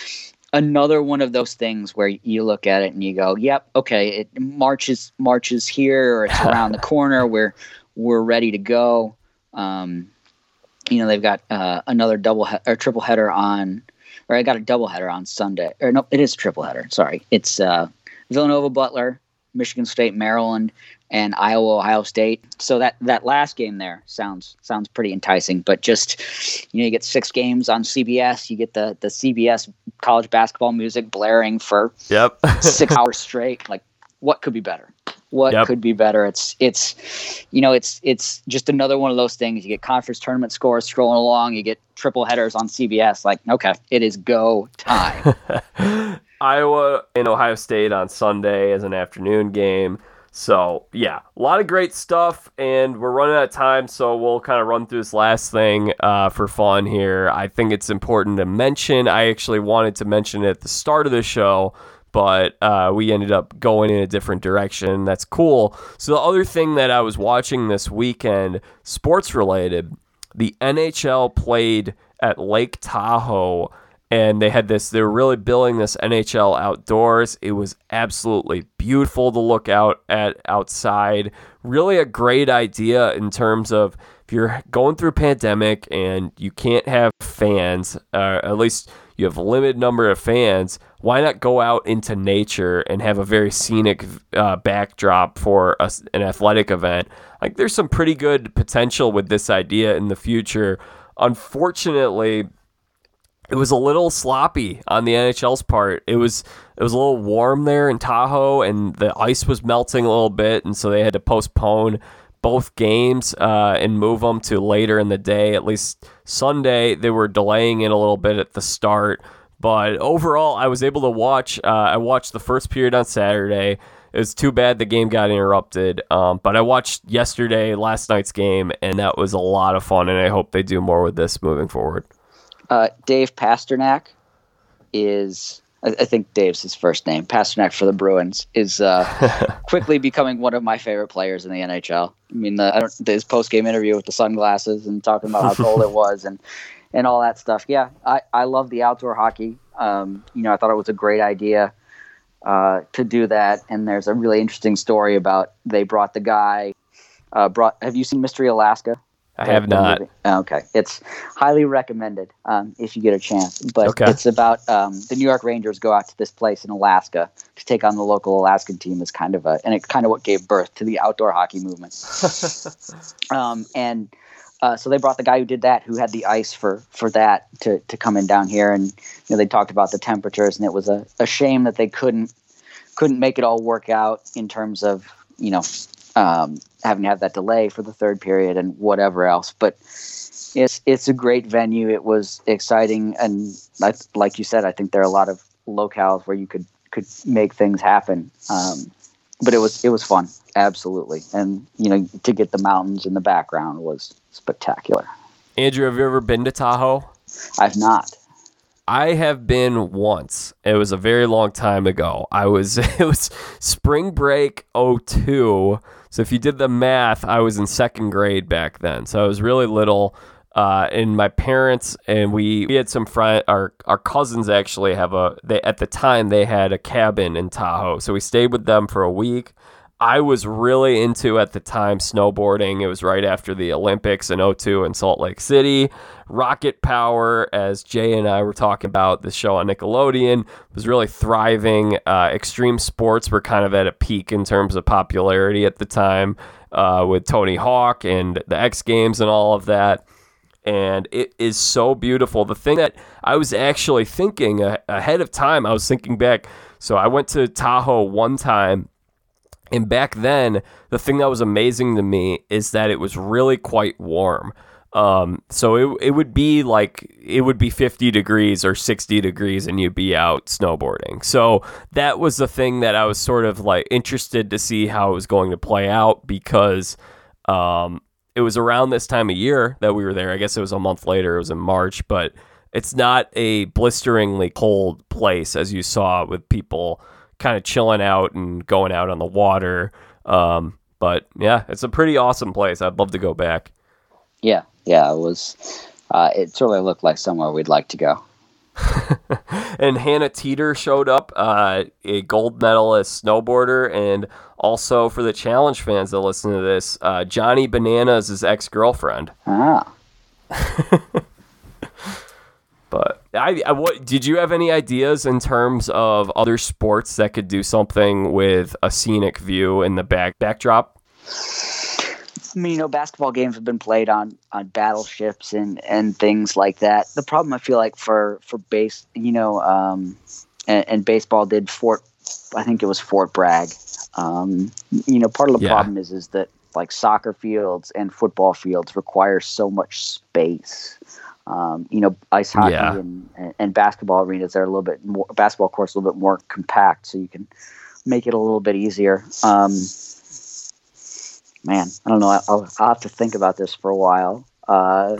another one of those things where you look at it and you go, "Yep, okay, it marches marches here or it's around the *laughs* corner. We're we're ready to go." Um, you know, they've got uh, another double he- or triple header on, or I got a double header on Sunday. Or no, it is a triple header. Sorry, it's uh, Villanova, Butler, Michigan State, Maryland, and Iowa, Ohio State. So that that last game there sounds sounds pretty enticing. But just you know, you get six games on CBS. You get the the CBS college basketball music blaring for Yep. *laughs* six hours straight. Like, what could be better? What Yep. could be better? It's it's you know it's it's just another one of those things. You get conference tournament scores scrolling along. You get triple headers on CBS. Like, okay, it is go time. *laughs* Iowa and Ohio State on Sunday as an afternoon game. So, yeah, a lot of great stuff, and we're running out of time, so we'll kind of run through this last thing uh, for fun here. I think it's important to mention. I actually wanted to mention it at the start of the show, but uh, we ended up going in a different direction. That's cool. So, the other thing that I was watching this weekend, sports related, the NHL played at Lake Tahoe and they had this they were really building this NHL outdoors. It was absolutely beautiful to look out at outside. Really a great idea in terms of if you're going through pandemic and you can't have fans, uh, at least you have a limited number of fans, why not go out into nature and have a very scenic uh, backdrop for a, an athletic event? Like there's some pretty good potential with this idea in the future. Unfortunately, it was a little sloppy on the NHL's part. It was it was a little warm there in Tahoe, and the ice was melting a little bit, and so they had to postpone both games uh, and move them to later in the day. At least Sunday, they were delaying it a little bit at the start. But overall, I was able to watch. Uh, I watched the first period on Saturday. It was too bad the game got interrupted. Um, but I watched yesterday, last night's game, and that was a lot of fun. And I hope they do more with this moving forward. Uh, Dave Pastrnak is, I, I think Dave's his first name. Pastrnak for the Bruins is uh, *laughs* quickly becoming one of my favorite players in the NHL. I mean, the, I don't, his post game interview with the sunglasses and talking about how cold it *laughs* was and and all that stuff. Yeah, I, I love the outdoor hockey. Um, you know, I thought it was a great idea uh, to do that. And there's a really interesting story about they brought the guy. Uh, brought. Have you seen Mystery Alaska? I have not. movie? Okay, it's highly recommended um, if you get a chance. But Okay. it's about um, the New York Rangers go out to this place in Alaska to take on the local Alaskan team. Is kind of a and it's kind of what gave birth to the outdoor hockey movement. *laughs* um, and uh, so they brought the guy who did that, who had the ice for for that, to to come in down here, and you know they talked about the temperatures, and it was a, a shame that they couldn't couldn't make it all work out in terms of you know um, having to have that delay for the third period and whatever else. But it's it's a great venue. It was exciting, and like you said, I think there are a lot of locales where you could could make things happen. Um, but it was it was fun, absolutely, and you know to get the mountains in the background was spectacular. Andrew, have you ever been to Tahoe? I've not. I have been once. It was a very long time ago. I was *laughs* it was spring break 02. So if you did the math, I was in second grade back then. So I was really little. Uh, and my parents and we, we had some friend our our cousins actually have a they at the time they had a cabin in Tahoe. So we stayed with them for a week. I was really into at the time snowboarding. It was right after the Olympics in 02 in Salt Lake City. Rocket Power, as Jay and I were talking about the show on Nickelodeon, was really thriving. Uh, extreme sports were kind of at a peak in terms of popularity at the time uh, with Tony Hawk and the X Games and all of that. And it is so beautiful. The thing that I was actually thinking ahead of time, I was thinking back. So I went to Tahoe one time and back then, the thing that was amazing to me is that it was really quite warm. Um, so it, it would be like it would be 50 degrees or 60 degrees and you'd be out snowboarding. So that was the thing that I was sort of like interested to see how it was going to play out because um, it was around this time of year that we were there. I guess it was a month later, it was in March, but it's not a blisteringly cold place as you saw with people kind of chilling out and going out on the water. Um, but yeah, it's a pretty awesome place. I'd love to go back. Yeah, yeah, it was. Uh, it certainly looked like somewhere we'd like to go. *laughs* and Hannah Teter showed up, uh, a gold medalist snowboarder, and also for the challenge fans that listen to this, uh, Johnny Bananas' ex girlfriend. Ah. *laughs* I, I, what did you have any ideas in terms of other sports that could do something with a scenic view in the back backdrop? I mean, you know, basketball games have been played on on battleships and and things like that. The problem I feel like for for base, you know, um, and, and baseball did Fort, I think it was Fort Bragg. Um, you know, part of the yeah. problem is is that like soccer fields and football fields require so much space um, you know, ice hockey yeah. and, and basketball arenas are a little bit more basketball courts a little bit more compact, so you can make it a little bit easier. Um, man, I don't know. I'll, I'll, have to think about this for a while. Uh,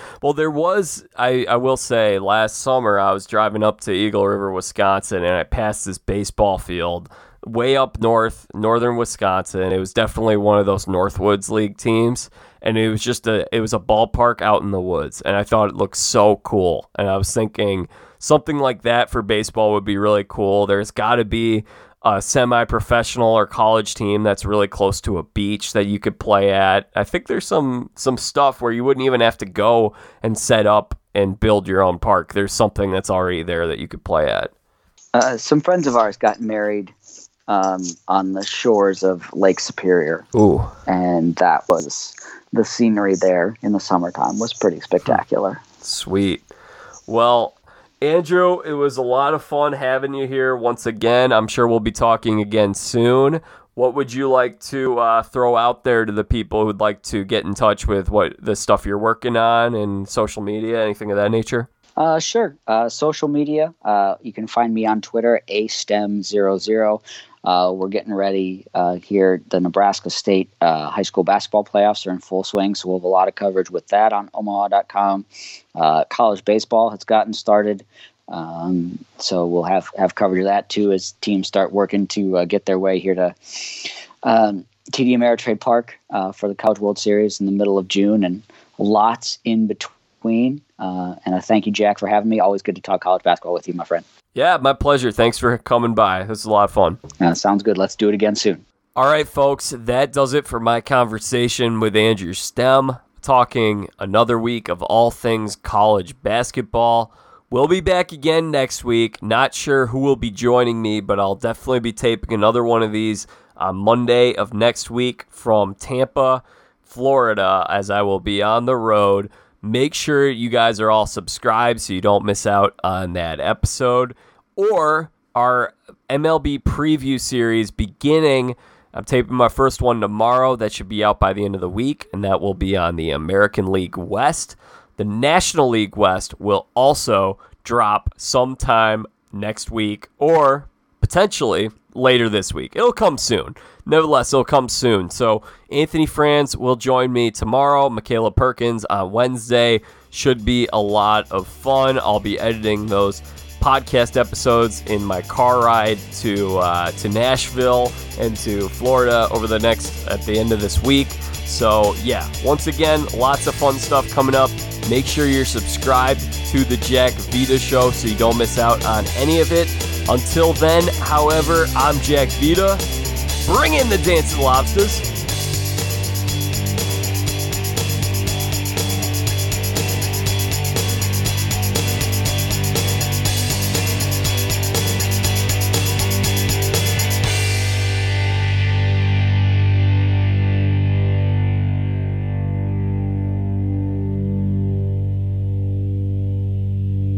*laughs* well, there was, I, I will say, last summer I was driving up to Eagle River, Wisconsin, and I passed this baseball field way up north, northern Wisconsin. It was definitely one of those Northwoods League teams and it was just a it was a ballpark out in the woods and i thought it looked so cool and i was thinking something like that for baseball would be really cool. There's got to be a semi-professional or college team that's really close to a beach that you could play at. I think there's some some stuff where you wouldn't even have to go and set up and build your own park. There's something that's already there that you could play at. Uh, some friends of ours got married um, on the shores of Lake Superior. Ooh. And that was the scenery there in the summertime was pretty spectacular. Sweet. Well, Andrew, it was a lot of fun having you here once again. I'm sure we'll be talking again soon. What would you like to uh, throw out there to the people who'd like to get in touch with what the stuff you're working on and social media, anything of that nature? Uh, sure. Uh, social media. Uh, you can find me on Twitter, astem00. Uh, we're getting ready uh, here. The Nebraska State uh, high school basketball playoffs are in full swing, so we'll have a lot of coverage with that on Omaha.com. Uh, college baseball has gotten started, um, so we'll have have coverage of that too as teams start working to uh, get their way here to um, TD Ameritrade Park uh, for the College World Series in the middle of June, and lots in between. and I thank you, Jack, for having me. Always good to talk college basketball with you, my friend. Yeah, my pleasure. Thanks for coming by. This is a lot of fun. Uh, sounds good. Let's do it again soon. All right, folks, that does it for my conversation with Andrew Stem, talking another week of all things college basketball. We'll be back again next week. Not sure who will be joining me, but I'll definitely be taping another one of these on Monday of next week from Tampa, Florida, as I will be on the road Make sure you guys are all subscribed so you don't miss out on that episode or our MLB preview series beginning I'm taping my first one tomorrow. That should be out by the end of the week, and that will be on the American League West. The National League West will also drop sometime next week or potentially later this week. It'll come soon. Nevertheless, it'll come soon. So Anthony Franz will join me tomorrow. Michaela Perkins on Wednesday. Should be a lot of fun. I'll be editing those podcast episodes in my car ride to uh, to Nashville and to Florida over the next at the end of this week. So yeah, once again, lots of fun stuff coming up. Make sure you're subscribed to the Jack Vita Show so you don't miss out on any of it. Until then, however, I'm Jack Vita. Bring in the dancing lobsters.